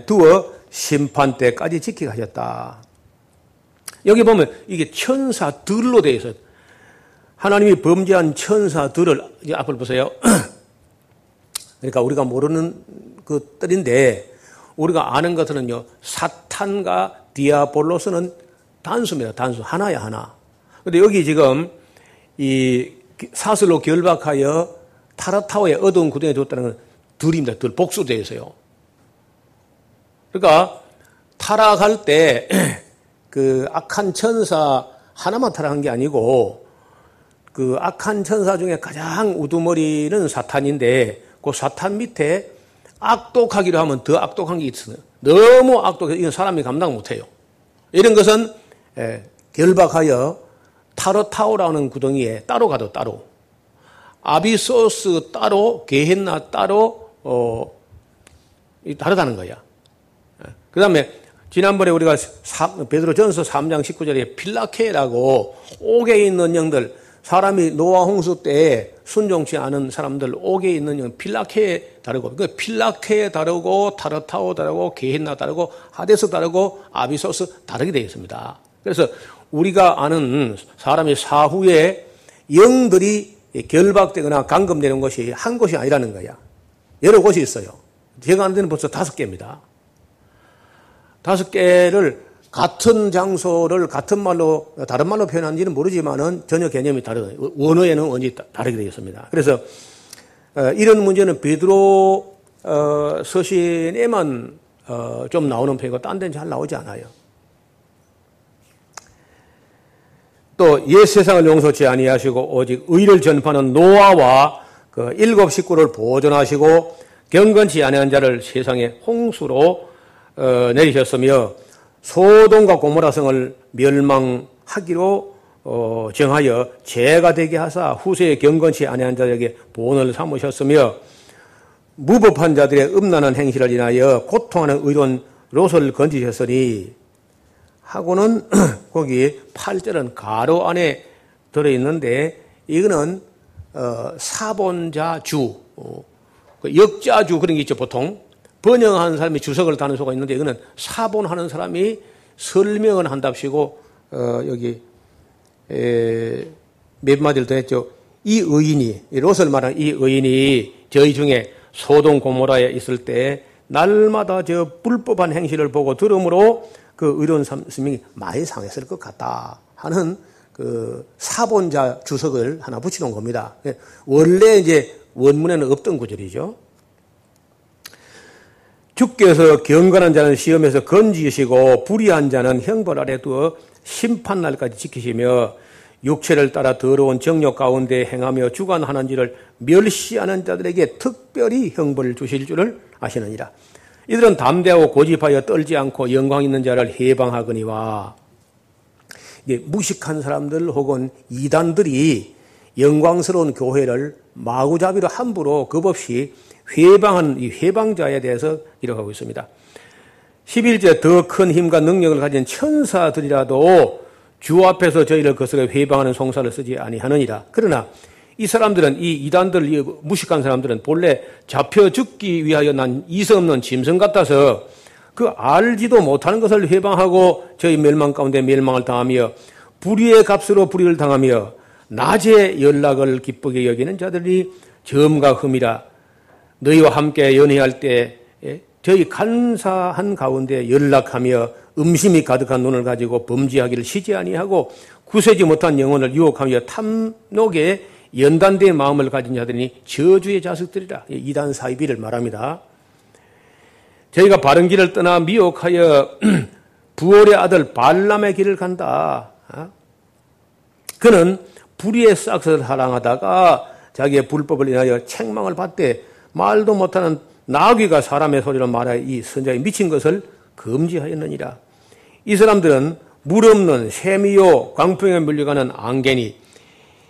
두어 심판 때까지 지키게 하셨다. 여기 보면 이게 천사들로 되어 있어요. 하나님이 범죄한 천사들을 앞을 보세요. [clears throat] 그러니까 우리가 모르는 것들인데 우리가 아는 것은요 사탄과 디아볼로스는 단수입니다. 단수 하나야 하나. 근데 여기 지금 이 사슬로 결박하여 타라타오의 어두운 구덩이에 뒀다는 건 둘입니다. 둘 복수되어 있어요. 그러니까 타락할 때 [clears throat] 그 악한 천사 하나만 타락한 게 아니고 그 악한 천사 중에 가장 우두머리는 사탄인데 그 사탄 밑에 악독하기로 하면 더 악독한 게 있어요. 너무 악독해 이건 사람이 감당 못해요. 이런 것은 결박하여 타로타오라는 구덩이에 따로 가도 따로 아비소스 따로 게헨나 따로 어 다르다는 거야. 그 다음에 지난번에 우리가 베드로전서 3장 19절에 필라케라고 옥에 있는 영들 사람이 노아 홍수 때 순종치 않은 사람들 옥에 있는 영 필라케에 다르고 그 필라케에 다르고 타르타오 다르고 게헨나 다르고 하데스 다르고 아비소스 다르게 되어 있습니다. 그래서 우리가 아는 사람의 사후에 영들이 결박되거나 감금되는 것이 한 곳이 아니라는 거야. 여러 곳이 있어요. 제가 아는 데는 벌써 다섯 개입니다. 다섯 개를 같은 장소를 같은 말로 다른 말로 표현한지는 모르지만은 전혀 개념이 다르다. 원어에는 원이 다르게 되어 있습니다. 그래서 어, 이런 문제는 베드로 어, 서신에만 어, 좀 나오는 편이고 딴 데는 잘 나오지 않아요. 또 옛 세상을 용서치 아니하시고 오직 의를 전파하는 노아와 그 일곱 식구를 보존하시고 경건치 아니한 자를 세상의 홍수로 어, 내리셨으며 소돔과 고모라 성을 멸망하기로 어, 정하여 죄가 되게 하사 후세에 경건치 아니한 자에게 본을 삼으셨으며 무법한 자들의 음란한 행실을 인하여 고통하는 의로운 롯을 건지셨으니 하고는 [clears throat] 거기 8절은 가로 안에 들어있는데 이거는 어, 사본자주 어, 그 역자주 그런 게 있죠 보통 번영하는 사람이 주석을 다는 수가 있는데 이거는 사본하는 사람이 설명을 한답시고 어, 여기 에, 몇 마디를 더 했죠. 이 의인이 롯을 말한 이 의인이 저희 중에 소동 고모라에 있을 때 날마다 저 불법한 행실을 보고 들으므로 그 의로운 스님이 많이 상했을 것 같다 하는 그 사본자 주석을 하나 붙여놓은 겁니다. 예, 원래 이제 원문에는 없던 구절이죠. 주께서 경건한 자는 시험에서 건지시고 불의한 자는 형벌 아래 두어 심판 날까지 지키시며 육체를 따라 더러운 정욕 가운데 행하며 주관하는지를 멸시하는 자들에게 특별히 형벌을 주실 줄을 아시느니라. 이들은 담대하고 고집하여 떨지 않고 영광 있는 자를 해방하거니와 무식한 사람들 혹은 이단들이 영광스러운 교회를 마구잡이로 함부로 겁없이 회방하는 이 회방자에 대해서 기록하고 있습니다. 11제 더 큰 힘과 능력을 가진 천사들이라도 주 앞에서 저희를 거스려 회방하는 송사를 쓰지 아니하느니라. 그러나 이 사람들은 이 이단들 이 무식한 사람들은 본래 잡혀 죽기 위하여 난 이성 없는 짐승 같아서 그 알지도 못하는 것을 회방하고 저희 멸망 가운데 멸망을 당하며 불의의 값으로 불의를 당하며 낮에 연락을 기쁘게 여기는 자들이 점과 흠이라 너희와 함께 연회할 때 예, 저희 간사한 가운데 연락하며 음심이 가득한 눈을 가지고 범죄하기를 쉬지 아니하고 구세지 못한 영혼을 유혹하며 탐욕에 연단된 마음을 가진 자들이 저주의 자식들이라 이단 사이비를 말합니다. 저희가 바른 길을 떠나 미혹하여 [clears throat] 부월의 아들 발람의 길을 간다. 어? 그는 불의의 싹을 사랑하다가 자기의 불법을 인하여 책망을 받되 말도 못하는 나귀가 사람의 소리로 말하여 이 선자의 미친 것을 금지하였느니라. 이 사람들은 물 없는 샘이요 광풍에 물려가는 안개니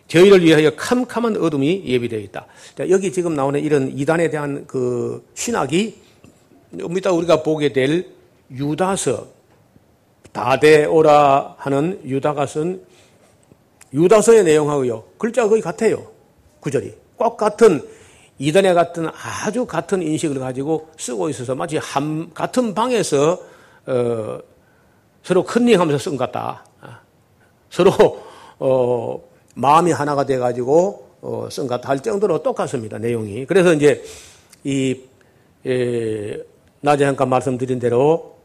저희를 위하여 캄캄한 어둠이 예비되어 있다. 자, 여기 지금 나오는 이런 이단에 대한 그 신학이 이따 우리가 보게 될 유다서 다데오라 하는 유다가 쓴 유다서의 내용하고요. 글자가 거의 같아요. 구절이. 꼭 같은 이단에 같은 아주 같은 인식을 가지고 쓰고 있어서 마치 한, 같은 방에서 어, 서로 컨닝하면서 쓴 것 같다. 아, 서로 어, 마음이 하나가 돼가지고 어, 쓴 것 같다 할 정도로 똑같습니다. 내용이. 그래서 이제 이 에, 낮에 잠깐 말씀드린 대로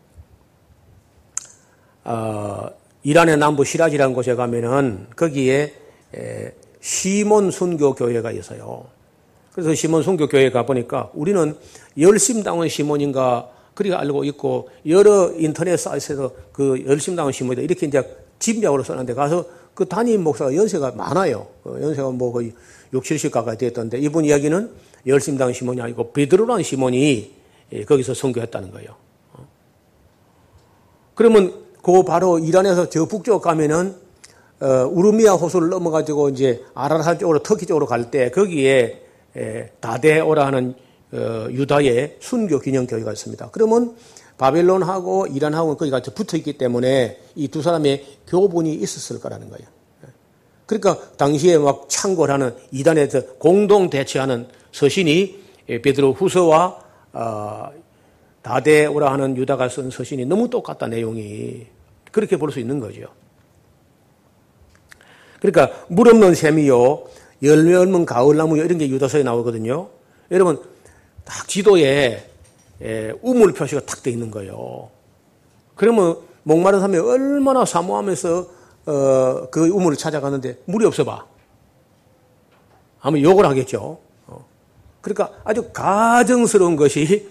어, 이란의 남부 시라지라는 곳에 가면은 거기에 에, 시몬 순교 교회가 있어요. 그래서 시몬 순교 교회 가 보니까 우리는 열심당원 시몬인가 그렇게 알고 있고 여러 인터넷 사이트에서 그 열심당원 시몬이다 이렇게 이제 짐작으로 써놨는데 가서 그 담임 목사가 연세가 많아요. 그 연세가 뭐 거의 6, 70 가까이 됐던데 이분 이야기는 열심당 시몬이 아니고 베드로라는 시몬이 예, 거기서 선교했다는 거예요. 어. 그러면 그 바로 이란에서 저 북쪽 가면은 어, 우르미아 호수를 넘어가지고 이제 아라사 쪽으로 터키 쪽으로 갈 때 거기에 에, 다데오라 하는 어, 유다의 순교 기념 교회가 있습니다. 그러면 바벨론하고 이란하고 거기가 붙어 있기 때문에 이 두 사람의 교분이 있었을 거라는 거예요. 예. 그러니까 당시에 막 창궐하는 이단에서 공동 대치하는 서신이 베드로 후서와 어, 다데오라 하는 유다가 쓴 서신이 너무 똑같다 내용이 그렇게 볼 수 있는 거죠. 그러니까 물 없는 샘이요 열매 없는 가을나무 이런 게 유다서에 나오거든요. 여러분 딱 지도에 우물 표시가 탁 돼 있는 거예요. 그러면 목마른 사람이 얼마나 사모하면서 어, 그 우물을 찾아가는데 물이 없어 봐. 아마 욕을 하겠죠. 어. 그러니까 아주 가정스러운 것이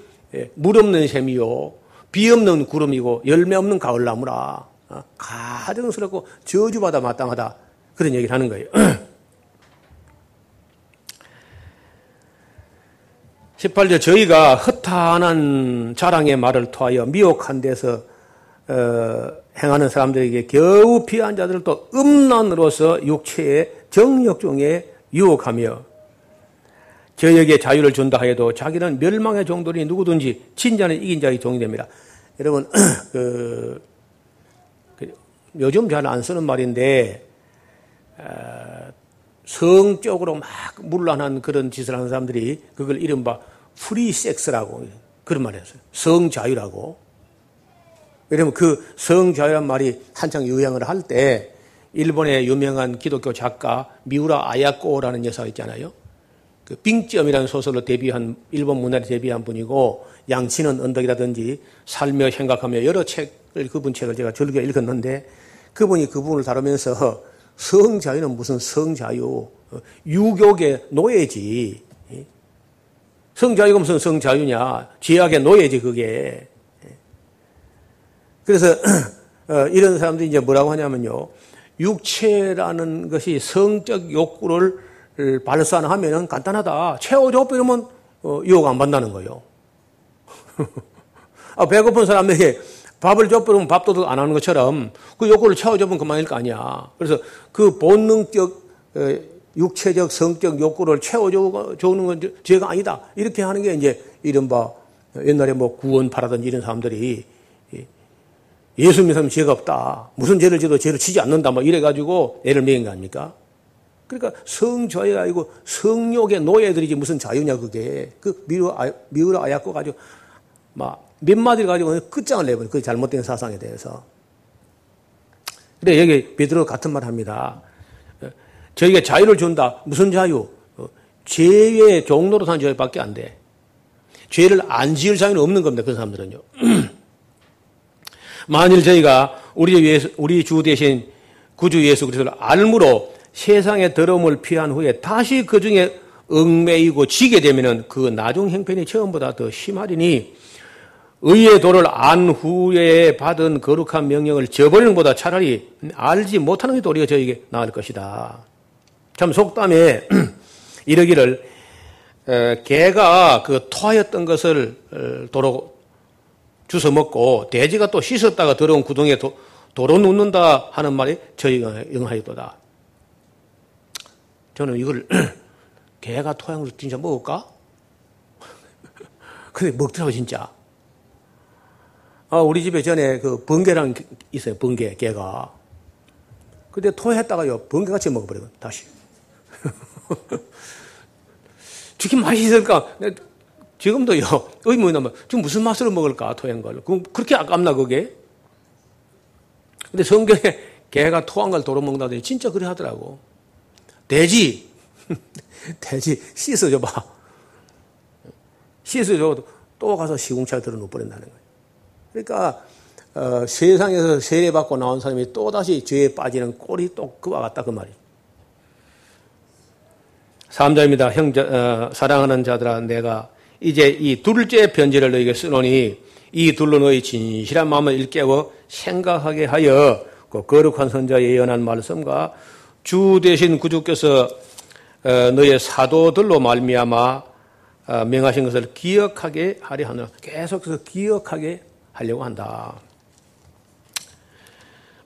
물 없는 샘이요. 비 없는 구름이고 열매 없는 가을나무라. 어. 가정스럽고 저주받아 마땅하다. 그런 얘기를 하는 거예요. [clears throat] 18절 저희가 허탄한 자랑의 말을 토하여 미혹한 데서 어, 행하는 사람들에게 겨우 피한 자들을 또 음란으로서 육체의 정력 중에 유혹하며 저에게 자유를 준다 하여도 자기는 멸망의 종들이 누구든지 진자는 이긴 자의 종이 됩니다. 여러분 [clears throat] 그, 그 요즘 잘 안 쓰는 말인데 어, 성적으로 막 문란한 그런 짓을 하는 사람들이 그걸 이른바 프리 섹스라고 그런 말을 했어요. 성자유라고. 왜냐면 그 성자유란 말이 한창 유행을 할 때 일본의 유명한 기독교 작가 미우라 아야코라는 여사가 있잖아요. 그 빙점이라는 소설로 데뷔한 일본 문화에 데뷔한 분이고 양치는 언덕이라든지 살며 생각하며 여러 책을 그분 책을 제가 즐겨 읽었는데 그분이 그분을 다루면서 성자유는 무슨 성자유 유교계 노예지 성자유가 무슨 성자유냐? 죄악의 노예지, 그게. 그래서, [clears throat] 어, 이런 사람들이 이제 뭐라고 하냐면요. 육체라는 것이 성적 욕구를 발산하면은 간단하다. 채워줘 버리면 어, 유혹 안 받는다는 거예요. [laughs] 아, 배고픈 사람에게 밥을 줘버리면 밥도둑 안 하는 것처럼 그 욕구를 채워줘면 그만일 거 아니야. 그래서 그 본능적 어, 육체적 성적 욕구를 채워주는 건 죄가 아니다. 이렇게 하는 게 이제 이른바 옛날에 뭐 구원 바라던 이런 사람들이 예수 사람 죄가 없다. 무슨 죄를 지도 죄를 지지 않는다. 뭐 이래가지고 애를 먹인 거 아닙니까? 그러니까 성자유가 아니고 성욕의 노예들이지 무슨 자유냐 그게. 그 미우라, 아, 미우라 아야코 가지고 막 몇 마디를 가지고 끝장을 내버려. 그 잘못된 사상에 대해서. 근데 여기 베드로 같은 말 합니다. 저희가 자유를 준다. 무슨 자유? 어, 죄의 종로로 사는 자유밖에 안 돼. 죄를 안 지을 사유는 없는 겁니다. 그 사람들은요. [clears throat] 만일 저희가 우리 예수, 우리 주 대신 구주 예수 그리스도를 알므로 세상의 더러움을 피한 후에 다시 그 중에 얽매이고 지게 되면은 그 나중 형편이 처음보다 더 심하리니 의의 도를 안 후에 받은 거룩한 명령을 저버리는 것보다 차라리 알지 못하는 게 도리어 저에게 나을 것이다. 참 속담에 [clears throat] 이러기를 개가 그 토하였던 것을 어, 도로 주워 먹고 돼지가 또 씻었다가 더러운 구덩이에 도, 도로 눕는다 하는 말이 저희가 응하였도다. 저는 이걸 [clears throat] 개가 토양으로 진짜 먹을까? [laughs] 근데 먹더라고 진짜. 아, 우리 집에 전에 그 번개랑 있어요. 번개, 개가. 근데 토했다가요, 번개 같이 먹어버리고 다시. 죽이 맛있을까? 지금도요, 의문이 나면, 지금 무슨 맛으로 먹을까, 토한 걸. 그렇게 아깝나, 그게? 근데 성경에 개가 토한 걸 도로 먹는다더니 진짜 그래 하더라고. 돼지, [laughs] 돼지 씻어줘 봐. 씻어줘도 또 가서 시궁차에 들어 놓버린다는 거예요. 그러니까 어, 세상에서 세례받고 나온 사람이 또다시 죄에 빠지는 꼴이 또 그와 같다 그 말이에요. 3자입니다. 형제, 어, 사랑하는 자들아 내가 이제 이 둘째 편지를 너에게 쓰노니 이 둘로 너희 진실한 마음을 일깨워 생각하게 하여 그 거룩한 선자의 예언한 말씀과 주 대신 구주께서 어, 너의 사도들로 말미암아 어, 명하신 것을 기억하게 하려 하노라. 계속해서 기억하게 하려고 한다.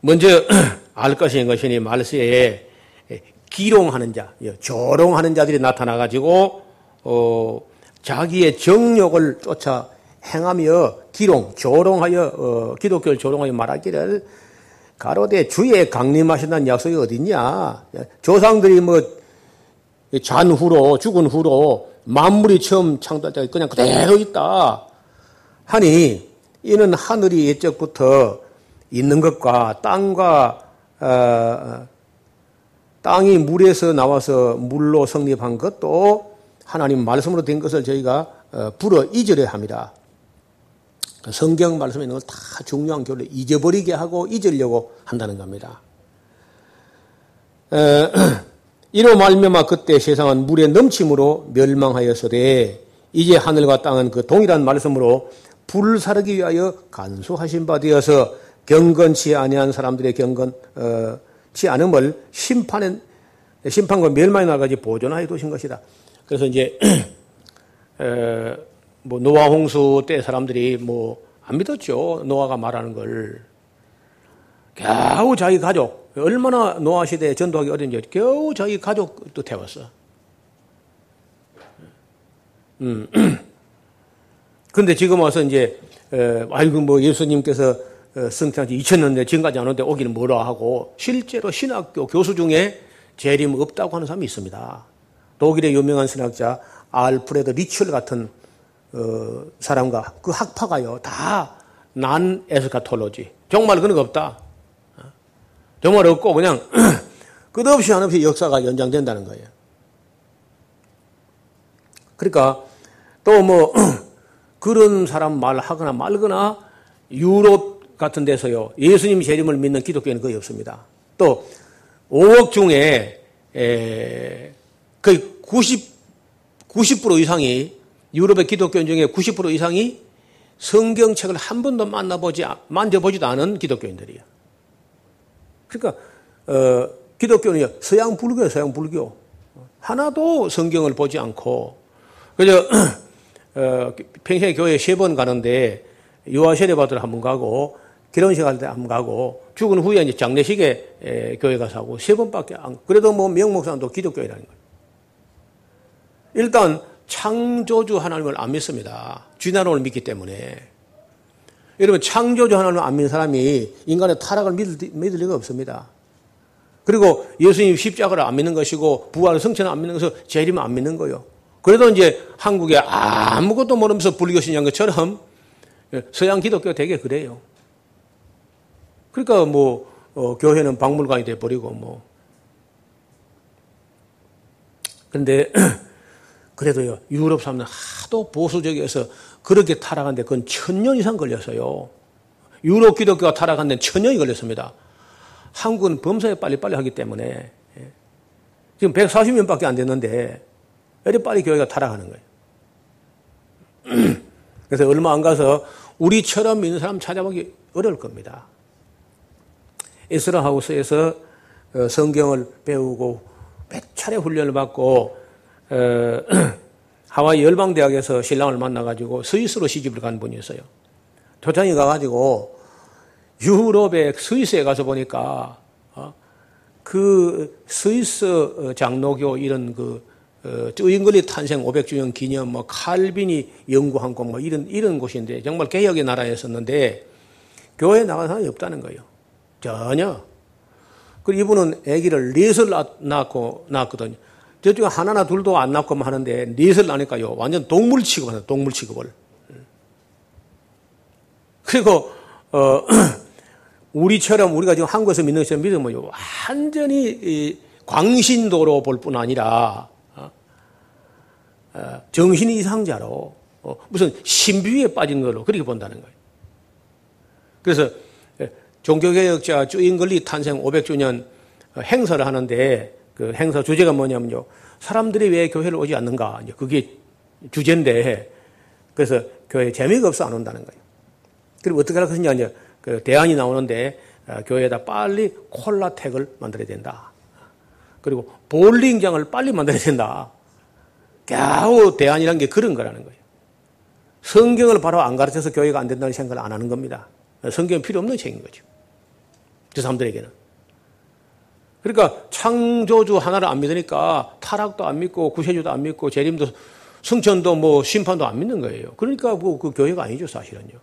먼저 [clears throat] 알 것인 것이니 말세에 기롱하는 자, 조롱하는 자들이 나타나가지고 어, 자기의 정욕을 쫓아 행하며 기롱, 조롱하여 어, 기독교를 조롱하여 말하기를 가로대 주의 강림하신다는 약속이 어딨냐? 조상들이 뭐 잔후로 죽은 후로 만물이 처음 창조할 때 그냥 그대로 있다 하니 이는 하늘이 옛적부터 있는 것과 땅과 어, 땅이 물에서 나와서 물로 성립한 것도 하나님 말씀으로 된 것을 저희가 어, 불어 잊으려 합니다. 성경 말씀에 있는 걸 다 중요한 교를 잊어버리게 하고 잊으려고 한다는 겁니다. 어, [clears throat] 이로 말미암아 그때 세상은 물의 넘침으로 멸망하였으되 이제 하늘과 땅은 그 동일한 말씀으로 불을 사르기 위하여 간소하신 바 되어서 경건치 아니한 사람들의 경건 치 않음을 심판은 심판과 멸망이 나가지 보존하여 두신 것이다. 그래서 이제 [clears throat] 뭐 노아 홍수 때 사람들이 뭐 안 믿었죠. 노아가 말하는 걸. 겨우 자기 가족 얼마나 노아 시대에 전도하기 어려운지 겨우 자기 가족도 태웠어. 음. [clears throat] 근데 지금 와서 이제, 에, 아이고, 뭐 예수님께서 어, 성탄 지 2000년 대 지금까지 안 오는데 오기는 뭐라 하고 실제로 신학교 교수 중에 재림 없다고 하는 사람이 있습니다. 독일의 유명한 신학자 알프레드 리첼 같은 어, 사람과 그 학파가요 다 난 에스카톨로지 정말 그런 거 없다. 정말 없고 그냥 [clears throat] 끝없이 한없이 역사가 연장된다는 거예요. 그러니까 또 뭐 [clears throat] 그런 사람 말하거나 말거나 유럽 같은 데서요. 예수님 재림을 믿는 기독교인은 거의 없습니다. 또 5억 중에 에, 거의 90, 90% 이상이 유럽의 기독교인 중에 90% 이상이 성경책을 한 번도 만나보지 만져보지도 않은 기독교인들이에요. 그러니까 어, 기독교는 서양 불교예요, 서양 불교. 하나도 성경을 보지 않고 그저 [clears throat] 어, 평생에 교회 세 번 가는데 유아 세례 받으러 한 번 가고 결혼식 할때한번 가고 죽은 후에 이제 장례식에 에, 교회 가서 하고 세 번밖에 안 그래도 뭐 명목상도 기독교회라는 거예요. 일단 창조주 하나님을 안 믿습니다. 쥐나노를 믿기 때문에. 여러분 창조주 하나님을 안 믿는 사람이 인간의 타락을 믿을, 믿을 리가 없습니다. 그리고 예수님 십자가를 안 믿는 것이고 부활을 성천을 안 믿는 것을 재림을 안 믿는 거예요. 그래도 이제 한국에 아무것도 모르면서 불교 신앙 것처럼 서양 기독교 되게 그래요. 그러니까 뭐 어, 교회는 박물관이 돼 버리고 뭐. 그런데 [clears throat] 그래도요, 유럽 사람들 하도 보수적이어서 그렇게 타락한 데 그건 천년 이상 걸렸어요. 유럽 기독교가 타락한 데 천년이 걸렸습니다. 한국은 범사에 빨리빨리 하기 때문에 예. 지금 140년밖에 안 됐는데 이렇게 빨리 교회가 타락하는 거예요. [clears throat] 그래서 얼마 안 가서 우리처럼 믿는 사람 찾아보기 어려울 겁니다. 이스라 하우스에서 어, 성경을 배우고 몇 차례 훈련을 받고 어, [clears throat] 하와이 열방대학에서 신랑을 만나가지고 스위스로 시집을 간 분이 있어요. 초창이 가가지고 유럽의 스위스에 가서 보니까 어, 그 스위스 장로교 이런 그 쯔잉글리 탄생 500주년 기념 뭐 칼빈이 연구한 곳뭐 이런 이런 곳인데 정말 개혁의 나라였었는데 교회 나간 사람이 없다는 거예요. 전혀. 그리고 이분은 아기를 넷을 낳고 낳았거든요. 저쪽에 하나나 둘도 안 낳고 하는데 넷을 낳으니까요. 완전 동물 취급하는 동물 취급을. 그리고 어 [clears throat] 우리처럼 우리가 지금 한국에서 믿는 것처럼 믿으면요. 완전히 광신도로 볼 뿐 아니라 어, 어, 정신 이상자로 어, 무슨 신비에 빠진 걸로 그렇게 본다는 거예요. 그래서 종교개혁자 쭈잉글리 탄생 500주년 행사를 하는데 그 행사 주제가 뭐냐면요. 사람들이 왜 교회를 오지 않는가. 그게 주제인데 그래서 교회 재미가 없어 안 온다는 거예요. 그리고 어떻게 할 것이냐. 이제 그 대안이 나오는데 어, 교회에다 빨리 콜라텍을 만들어야 된다. 그리고 볼링장을 빨리 만들어야 된다. 겨우 대안이란 게 그런 거라는 거예요. 성경을 바로 안 가르쳐서 교회가 안 된다는 생각을 안 하는 겁니다. 성경 필요 없는 책인 거죠. 저 사람들에게는. 그러니까 창조주 하나를 안 믿으니까 타락도 안 믿고 구세주도 안 믿고 재림도 성천도 뭐 심판도 안 믿는 거예요. 그러니까 뭐 그 교회가 아니죠 사실은요.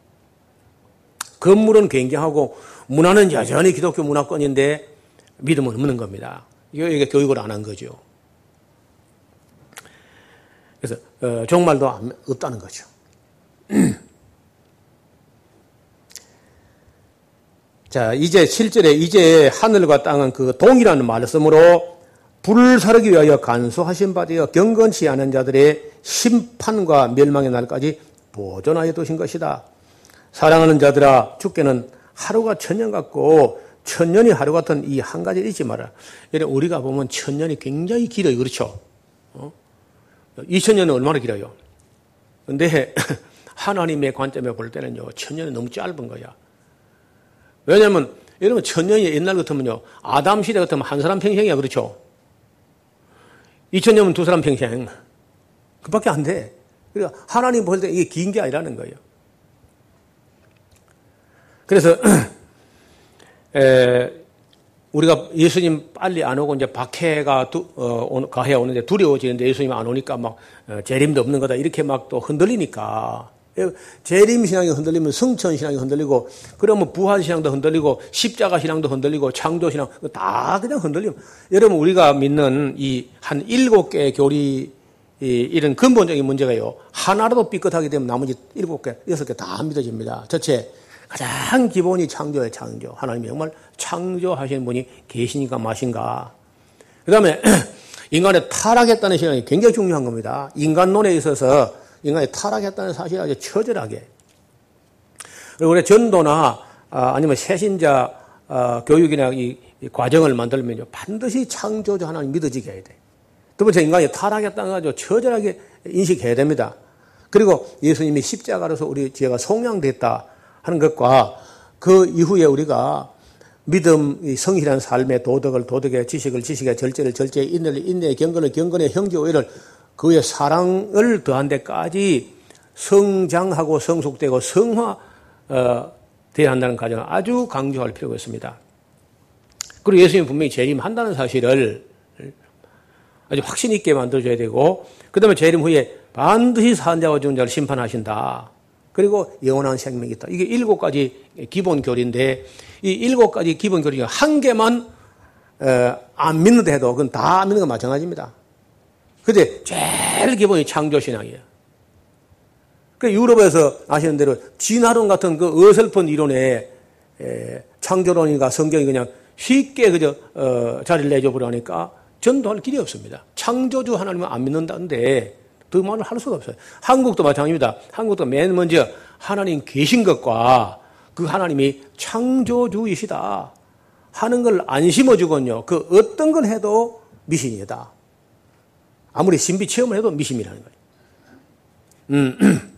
건물은 굉장하고 문화는 여전히 기독교 문화권인데 믿음은 없는 겁니다. 이게 교육을 안 한 거죠. 그래서 어, 종말도 없다는 거죠. [clears throat] 자, 이제 7절에 이제 하늘과 땅은 그 동이라는 말을 쓰므로 불을 사르기 위하여 간수하신 바 되어 경건치 않은 자들의 심판과 멸망의 날까지 보존하여 두신 것이다. 사랑하는 자들아, 주께는 하루가 천년 같고 천년이 하루 같은 이 한 가지를 잊지 마라. 이래 우리가 보면 천년이 굉장히 길어요. 그렇죠? 어? 2000년은 얼마나 길어요? 근데 [laughs] 하나님의 관점에 볼 때는요, 천년은 너무 짧은 거야. 왜냐하면 여러분 천년이 옛날 같으면요 아담 시대 같으면 한 사람 평생이야 그렇죠? 2000년은 두 사람 평생 그 밖에 안 돼. 그러니까 하나님 볼 때 이게 긴 게 아니라는 거예요. 그래서 [clears throat] 에, 우리가 예수님 빨리 안 오고 이제 박해가 두, 어, 가해 오는데 두려워지는데 예수님 안 오니까 막 어, 재림도 없는 거다 이렇게 막 또 흔들리니까 재림 신앙이 흔들리면 성천 신앙이 흔들리고 그러면 부활 신앙도 흔들리고 십자가 신앙도 흔들리고 창조 신앙 다 그냥 흔들리면 여러분 우리가 믿는 이 한 일곱 개의 교리 이, 이런 근본적인 문제가요 하나라도 삐끗하게 되면 나머지 일곱 개 여섯 개 다 믿어집니다. 첫째 가장 기본이 창조의 창조 하나님이 정말 창조하시는 분이 계시니까 마신가. 그 다음에 [clears throat] 인간의 타락했다는 신앙이 굉장히 중요한 겁니다. 인간론에 있어서 인간이 타락했다는 사실을 아주 처절하게. 그리고 우리 전도나 아, 니면 새신자 아, 교육이나 이, 과정을 만들면요 반드시 창조주 하나님 믿어지게 해야 돼. 두 번째 인간이 타락했다는 걸 아주 처절하게 인식해야 됩니다. 그리고 예수님이 십자가로서 우리 죄가 송량됐다 하는 것과 그 이후에 우리가 믿음, 성실한 삶의 도덕을 도덕의 지식을 지식의 절제를 절제의 인내를 인내의 경건을 경건의 형제 오해를 그의 사랑을 더한 데까지 성장하고 성숙되고 성화 어, 되어야 한다는 과정을 아주 강조할 필요가 있습니다. 그리고 예수님 분명히 재림한다는 사실을 아주 확신 있게 만들어줘야 되고 그 다음에 재림 후에 반드시 산자와 죽은 자를 심판하신다. 그리고 영원한 생명이 있다. 이게 일곱 가지 기본 교리인데 이 일곱 가지 기본 교리 중한 개만 어, 안 믿는다 해도 그건 다 믿는 건 마찬가지입니다. 근데 제일 기본이 창조신앙이에요. 그 유럽에서 아시는 대로 진화론 같은 그 어설픈 이론에 창조론인가 성경이 그냥 쉽게 그저 어, 자리를 내줘 버리니까 전도할 길이 없습니다. 창조주 하나님은 안 믿는다는데 더 말을 할 수가 없어요. 한국도 마찬가지입니다. 한국도 맨 먼저 하나님 계신 것과 그 하나님이 창조주이시다 하는 걸 안 심어주건요. 그 어떤 걸 해도 미신이다. 아무리 신비 체험을 해도 미신이라는 거예요. 음.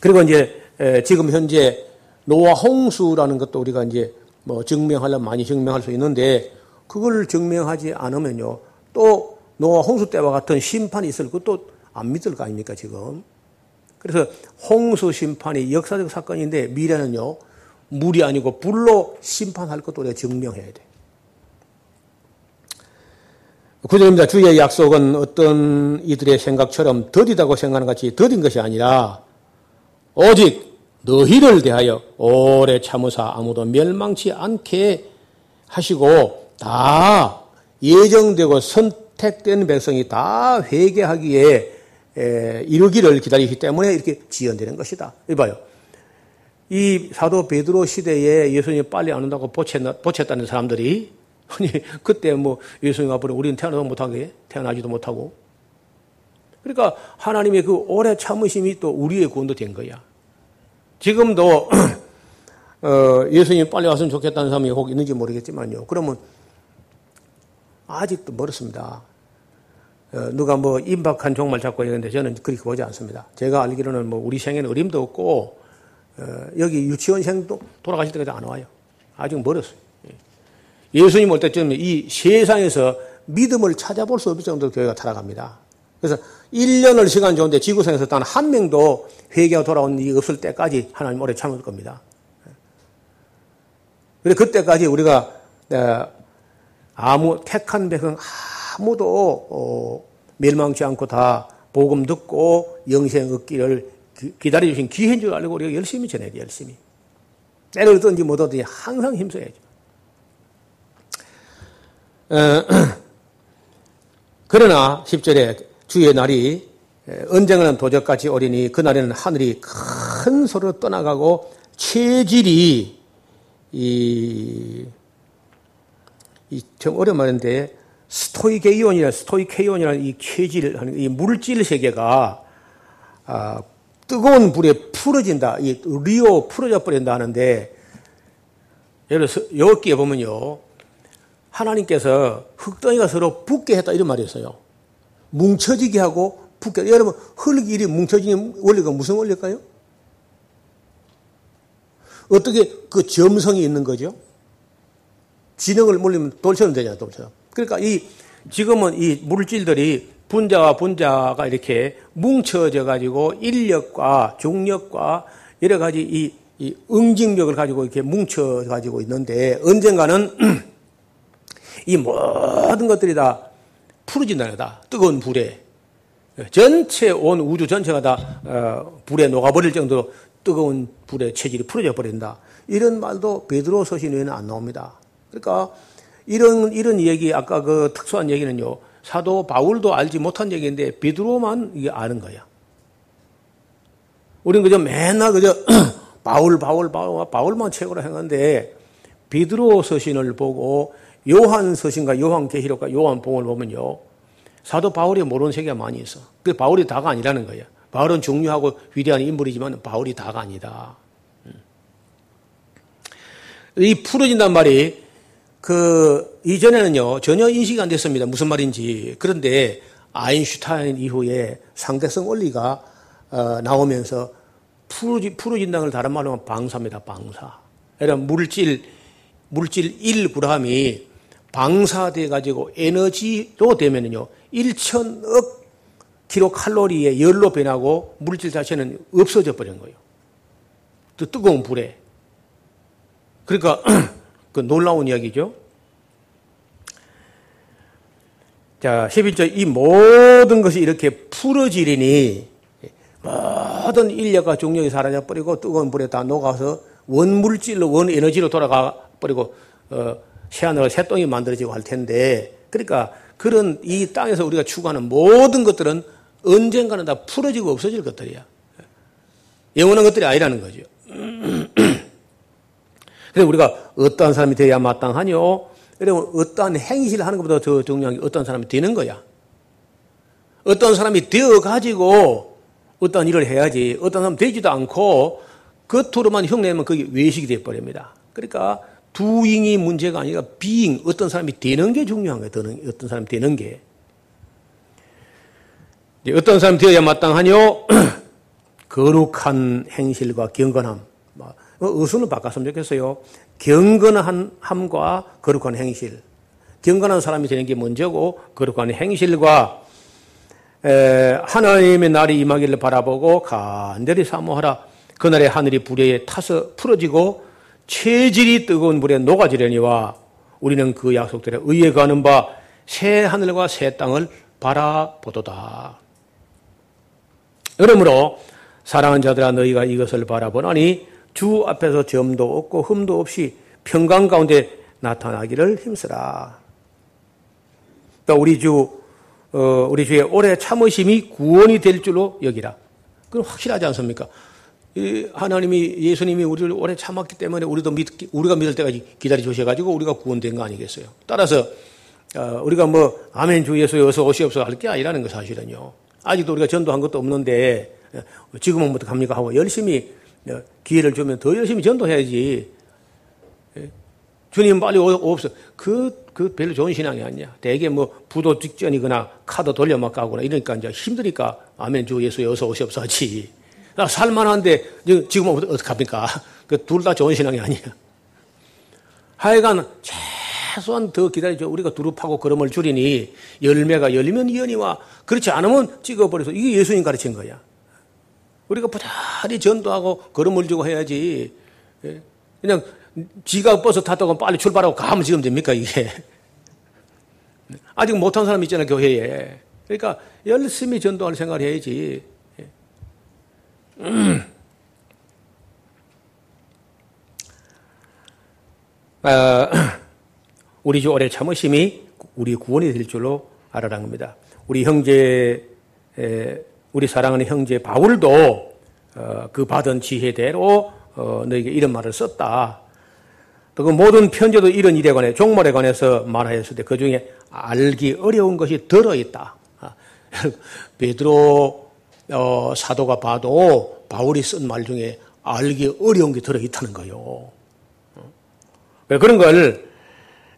그리고 이제 지금 현재 노아 홍수라는 것도 우리가 이제 뭐 증명하려면 많이 증명할 수 있는데 그걸 증명하지 않으면요. 또 노아 홍수 때와 같은 심판이 있을 것도 안 믿을 거 아닙니까, 지금. 그래서 홍수 심판이 역사적 사건인데 미래는요. 물이 아니고 불로 심판할 것도 우리가 증명해야 돼. 구절입니다. 주의 약속은 어떤 이들의 생각처럼 더디다고 생각하는 같이 더딘 것이 아니라 오직 너희를 대하여 오래 참으사 아무도 멸망치 않게 하시고 다 예정되고 선택된 백성이 다 회개하기에 이르기를 기다리기 때문에 이렇게 지연되는 것이다. 이봐요. 이 사도 베드로 시대에 예수님이 빨리 안 온다고 보챘다는 사람들이 아니 그때 뭐 예수님 앞으로 우리는 태어나도 못하게 태어나지도 못하고 그러니까 하나님의 그 오래 참으심이 또 우리의 구원도 된 거야. 지금도 [clears throat] 어, 예수님이 빨리 왔으면 좋겠다는 사람이 혹 있는지 모르겠지만요. 그러면 아직도 멀었습니다. 어, 누가 뭐 임박한 종말 잡고 있는데 저는 그렇게 보지 않습니다. 제가 알기로는 뭐 우리 생에는 어림도 없고 어, 여기 유치원생도 돌아가실 때까지 안 와요. 아직 멀었어요. 예. 예수님 올 때쯤 이 세상에서 믿음을 찾아볼 수 없을 정도로 교회가 타락합니다. 그래서 1년을 시간 좋은데 지구상에서 단 한 명도 회개가 돌아온 일이 없을 때까지 하나님 오래 참을 겁니다. 그래 그때까지 우리가 아무 택한 백성 아무도 어, 멸망치 않고 다 복음 듣고 영생 얻기를 기다려 주신 기회인 줄 알고 우리가 열심히 전해야 돼 열심히. 때를 얻든지 못 얻든지 항상 힘써야죠. 어, [clears throat] 그러나 10절에 주의 날이 언젠가는 도적같이 오리니 그날에는 하늘이 큰 소리로 떠나가고 체질이 이, 이좀 어려운 말인데 스토이게이온이라 스토이케이온이라는 이 체질 이 물질 세계가 아, 뜨거운 불에 풀어진다. 이 리오 풀어져 버린다 하는데 예를 들어서 여기에 보면요. 하나님께서 흙덩이가 서로 붙게 했다 이런 말이 있어요. 뭉쳐지게 하고 붙게. 여러분 흙이 이 뭉쳐지는 원리가 무슨 원리일까요? 어떻게 그 점성이 있는 거죠? 진흙을 물리면 돌처럼 되잖아요, 돌처럼. 그러니까 이 지금은 이 물질들이 분자와 분자가 이렇게 뭉쳐져 가지고 인력과 중력과 여러 가지 이, 이 응징력을 가지고 이렇게 뭉쳐 가지고 있는데 언젠가는 [clears throat] 이 모든 것들이 다 풀어진다는 거다. 뜨거운 불에. 전체 온 우주 전체가 다 어, 불에 녹아버릴 정도로 뜨거운 불의 체질이 풀어져 버린다. 이런 말도 베드로 서신 외에는 안 나옵니다. 그러니까 이런 이런 얘기 아까 그 특수한 얘기는요. 사도 바울도 알지 못한 얘기인데 베드로만 이게 아는 거야. 우리는 그저 맨날 그저 [clears throat] 바울 바울 바울 바울만 책으로 행하는데 베드로 서신을 보고 요한 서신과 요한 계시록과 요한 봉을 보면요. 사도 바울이 모르는 세계가 많이 있어. 그 바울이 다가 아니라는 거야. 바울은 중요하고 위대한 인물이지만 바울이 다가 아니다. 음. 이 풀어진단 말이 그 이전에는요 전혀 인식이 안 됐습니다. 무슨 말인지. 그런데 아인슈타인 이후에 상대성 원리가 어, 나오면서 풀어지, 풀어진다는 걸 다른 말로 하면 방사입니다. 방사. 여러분 물질 물질 1g이 방사돼 가지고 에너지로 되면은요 1천억 킬로칼로리의 열로 변하고 물질 자체는 없어져 버린 거예요. 또 뜨거운 불에. 그러니까 [clears throat] 그 놀라운 이야기죠. 자, 11절 이 모든 것이 이렇게 풀어지리니 모든 인력과 중력이 사라져 버리고 뜨거운 불에 다 녹아서 원물질로 원에너지로 돌아가 버리고 어, 새하늘과 새똥이 만들어지고 할 텐데 그러니까 그런 이 땅에서 우리가 추구하는 모든 것들은 언젠가는 다 풀어지고 없어질 것들이야. 영원한 것들이 아니라는 거죠. [clears throat] 그래서 우리가 어떠한 사람이 되어야 마땅하뇨? 여러분, 어떠한 행실을 하는 것보다 더 중요한 게 어떠한 사람이 되는 거야. 어떤 사람이 되어 가지고 어떤 일을 해야지 어떤 사람 되지도 않고 겉으로만 흉내면 그게 외식이 되어버립니다. 그러니까 두잉이 문제가 아니라 비잉 어떤 사람이 되는 게 중요한 거예요. 어떤 사람이 되는 게. 어떤 사람이 되어야 마땅하뇨? [clears throat] 거룩한 행실과 경건함. 어순을 뭐, 바꿨으면 좋겠어요. 경건함과 거룩한 행실. 경건한 사람이 되는 게 먼저고 거룩한 행실과 하나님의 날이 임하기를 바라보고 간절히 사모하라. 그날에 하늘이 불에 타서 풀어지고 체질이 뜨거운 물에 녹아지려니와 우리는 그 약속들에 의해 가는 바 새 하늘과 새 땅을 바라보도다. 그러므로 사랑하는 자들아 너희가 이것을 바라보나니 주 앞에서 점도 없고 흠도 없이 평강 가운데 나타나기를 힘쓰라. 또 우리 주 어, 우리 주의 오래 참으심이 구원이 될 줄로 여기라. 그건 확실하지 않습니까? 하나님이 예수님이 우리를 오래 참았기 때문에 우리도 믿, 우리가 믿을 때까지 기다려 주셔가지고 우리가 구원된 거 아니겠어요? 따라서 어, 우리가 뭐 아멘 주 예수 어서 오시옵소서 할 게 아니라는 거 사실은요. 아직도 우리가 전도한 것도 없는데 어, 지금은 어떡합니까 하고 열심히 어, 기회를 주면 더 열심히 전도해야지. 예? 주님 빨리 오옵소서. 그, 그 별로 좋은 신앙이 아니야. 대개 뭐 부도 직전이거나 카드 돌려 막 가거나 이러니까 이제 힘드니까 아멘 주 예수 어서 오시옵소서 하지. 나 살만한데 지금 어떡합니까? [laughs] 그둘다 좋은 신앙이 아니야. 하여간 최소한 더 기다리죠. 우리가 두릅하고 걸음을 줄이니 열매가 열리면 이연이와 그렇지 않으면 찍어버려서 이게 예수님 가르친 거야. 우리가 부자리 전도하고 걸음을 주고 해야지. 예? 그냥 지가 버스 탔다고 빨리 출발하고 가면 지금 됩니까 이게. [laughs] 아직 못한 사람 있잖아 교회에. 그러니까 열심히 전도할 생각을 해야지. 음. 어, [clears throat] 우리 주 오래 참으심이 우리 구원이 될 줄로 알아란 겁니다. 우리 형제, 우리 사랑하는 형제 바울도 어, 그 받은 지혜대로 어, 너에게 이런 말을 썼다. 또 그 모든 편지도 이런 일에 관해 종말에 관해서 말하였을 때 그 중에 알기 어려운 것이 들어있다. 아, [laughs] 베드로 어, 사도가 봐도 바울이 쓴 말 중에 알기 어려운 게 들어있다는 거예요. 어? 그런 걸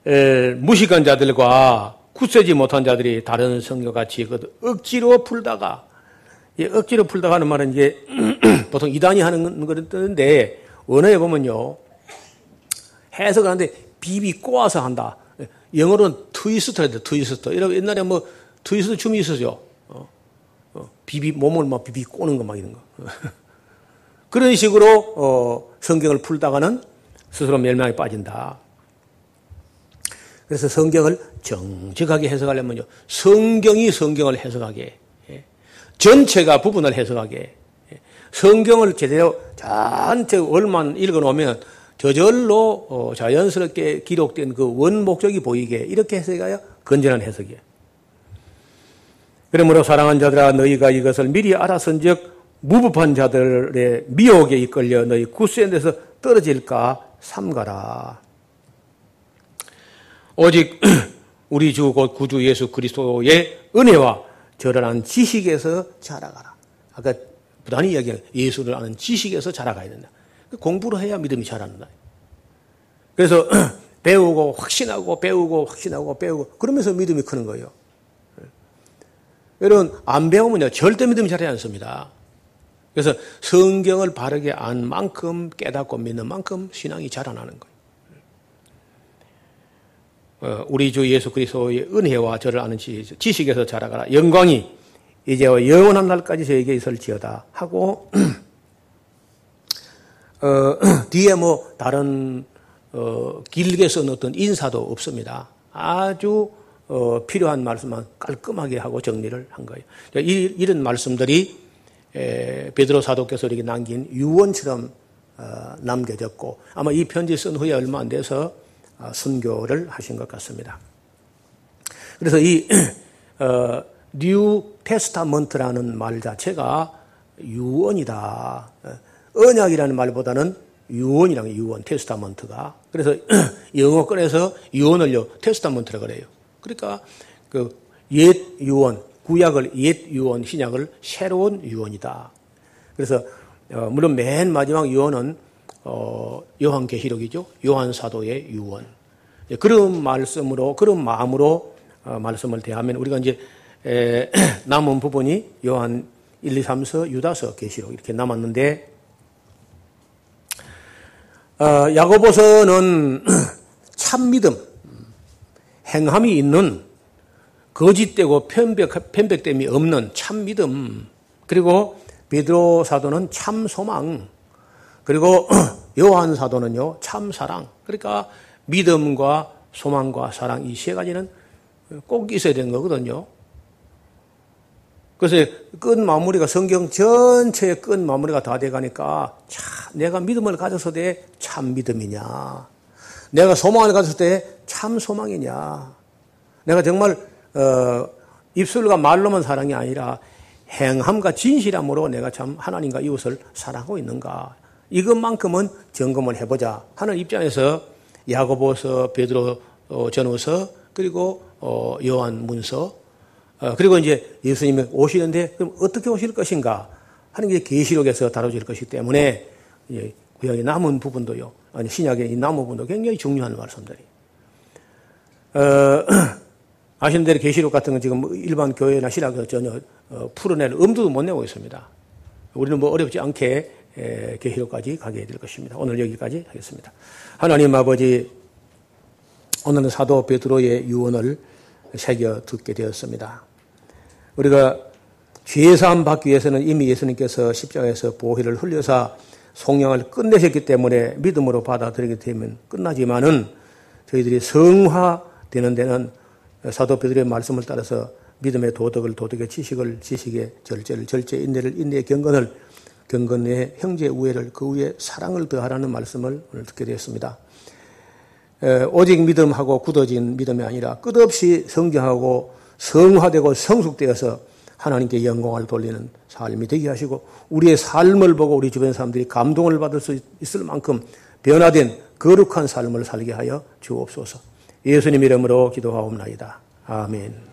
에, 무식한 자들과 굳세지 못한 자들이 다른 성경 같이 그 억지로 풀다가 예, 억지로 풀다가 하는 말은 이제 [clears throat] 보통 이단이 하는 거를 뜻하는데 원어에 보면요 해석을 하는데 비비 꼬아서 한다. 영어로는 twist라 돼, 트위스트. 이러 옛날에 뭐 트위스트 춤이 있었죠. 비비 몸을 막 비비 꼬는 거 막 이런 거. [laughs] 그런 식으로 어, 성경을 풀다가는 스스로 멸망에 빠진다. 그래서 성경을 정직하게 해석하려면요. 성경이 성경을 해석하게. 예. 전체가 부분을 해석하게. 예. 성경을 제대로 전체 얼만 읽어놓으면 저절로 어, 자연스럽게 기록된 그 원 목적이 보이게 이렇게 해석해야 건전한 해석이에요. 그러므로 사랑한 자들아 너희가 이것을 미리 알았은즉 무법한 자들의 미혹에 이끌려 너희 구수의 데서 떨어질까 삼가라. 오직 [clears throat] 우리 주 곧 구주 예수 그리스도의 은혜와 저런한 지식에서 자라가라. 아까 부단히 이야기한 예수를 아는 지식에서 자라가야 된다. 공부를 해야 믿음이 자란다. 그래서 [clears throat] 배우고 확신하고 배우고 확신하고 배우고 그러면서 믿음이 크는 거예요. 여러분, 안 배우면요, 절대 믿음이 자라지 않습니다. 그래서 성경을 바르게 안 만큼 깨닫고 믿는 만큼 신앙이 자라나는 거예요. 어, 우리 주 예수 그리스도의 은혜와 저를 아는 지식에서 자라가라. 영광이 이제와 영원한 날까지 저에게 있을지어다 하고 [clears throat] 어, [clears throat] 뒤에 뭐 다른 어, 길게 쓴 어떤 인사도 없습니다. 아주 어, 필요한 말씀만 깔끔하게 하고 정리를 한 거예요. 이, 이런 말씀들이 에, 베드로 사도께서 이렇게 남긴 유언처럼 어, 남겨졌고 아마 이 편지 쓴 후에 얼마 안 돼서 어, 순교를 하신 것 같습니다. 그래서 이 [clears throat] 어, New Testament라는 말 자체가 유언이다. 어, 언약이라는 말보다는 유언이라는 유언, testament가. 그래서 [clears throat] 영어권에서 유언을요, testament라 그래요. 그러니까 그 옛 유언, 구약을 옛 유언, 신약을 새로운 유언이다. 그래서 어, 물론 맨 마지막 유언은 어, 요한계시록이죠. 요한 사도의 유언. 예, 그런 말씀으로 그런 마음으로 어, 말씀을 대하면 우리가 이제 에, [clears throat] 남은 부분이 요한 1, 2, 3서, 유다서, 계시록 이렇게 남았는데 어, 야고보서는 [clears throat] 참 믿음, 행함이 있는 거짓되고 편백, 편백됨이 없는 참 믿음. 그리고 베드로 사도는 참 소망. 그리고 [clears throat] 요한 사도는요 참 사랑. 그러니까 믿음과 소망과 사랑 이 세 가지는 꼭 있어야 되는 거거든요. 그래서 끝 마무리가 성경 전체의 끝 마무리가 다 돼가니까 참 내가 믿음을 가졌을 때참 믿음이냐 내가 소망을 가졌을 때 참 소망이냐? 내가 정말 어, 입술과 말로만 사랑이 아니라 행함과 진실함으로 내가 참 하나님과 이웃을 사랑하고 있는가? 이것만큼은 점검을 해보자 하는 입장에서 야고보서, 베드로 어, 전후서 그리고 어, 요한 문서 어, 그리고 이제 예수님이 오시는데 그럼 어떻게 오실 것인가? 하는 게 계시록에서 다뤄질 것이기 때문에 구약의 남은 부분도요 아니 신약의 이 남은 부분도 굉장히 중요한 말씀들이. 어, [clears throat] 아시는 대로 계시록 같은 건 지금 일반 교회나 신학에서 전혀 풀어낼 엄두도 못 내고 있습니다. 우리는 뭐 어렵지 않게 계시록까지 가게 될 것입니다. 오늘 여기까지 하겠습니다. 하나님 아버지 오늘은 사도 베드로의 유언을 새겨 듣게 되었습니다. 우리가 죄사함 받기 위해서는 이미 예수님께서 십자가에서 보혈을 흘려서 송양을 끝내셨기 때문에 믿음으로 받아들이게 되면 끝나지만은 저희들이 성화되는 데는 사도 베드로의 말씀을 따라서 믿음의 도덕을 도덕의 지식을 지식의 절제를 절제 인내를 인내의 경건을 경건의 형제 우애를 그 위에 사랑을 더하라는 말씀을 오늘 듣게 되었습니다. 오직 믿음하고 굳어진 믿음이 아니라 끝없이 성장하고 성화되고 성숙되어서 하나님께 영광을 돌리는 삶이 되게 하시고 우리의 삶을 보고 우리 주변 사람들이 감동을 받을 수 있을 만큼 변화된 거룩한 삶을 살게 하여 주옵소서. 예수님 이름으로 기도하옵나이다. 아멘.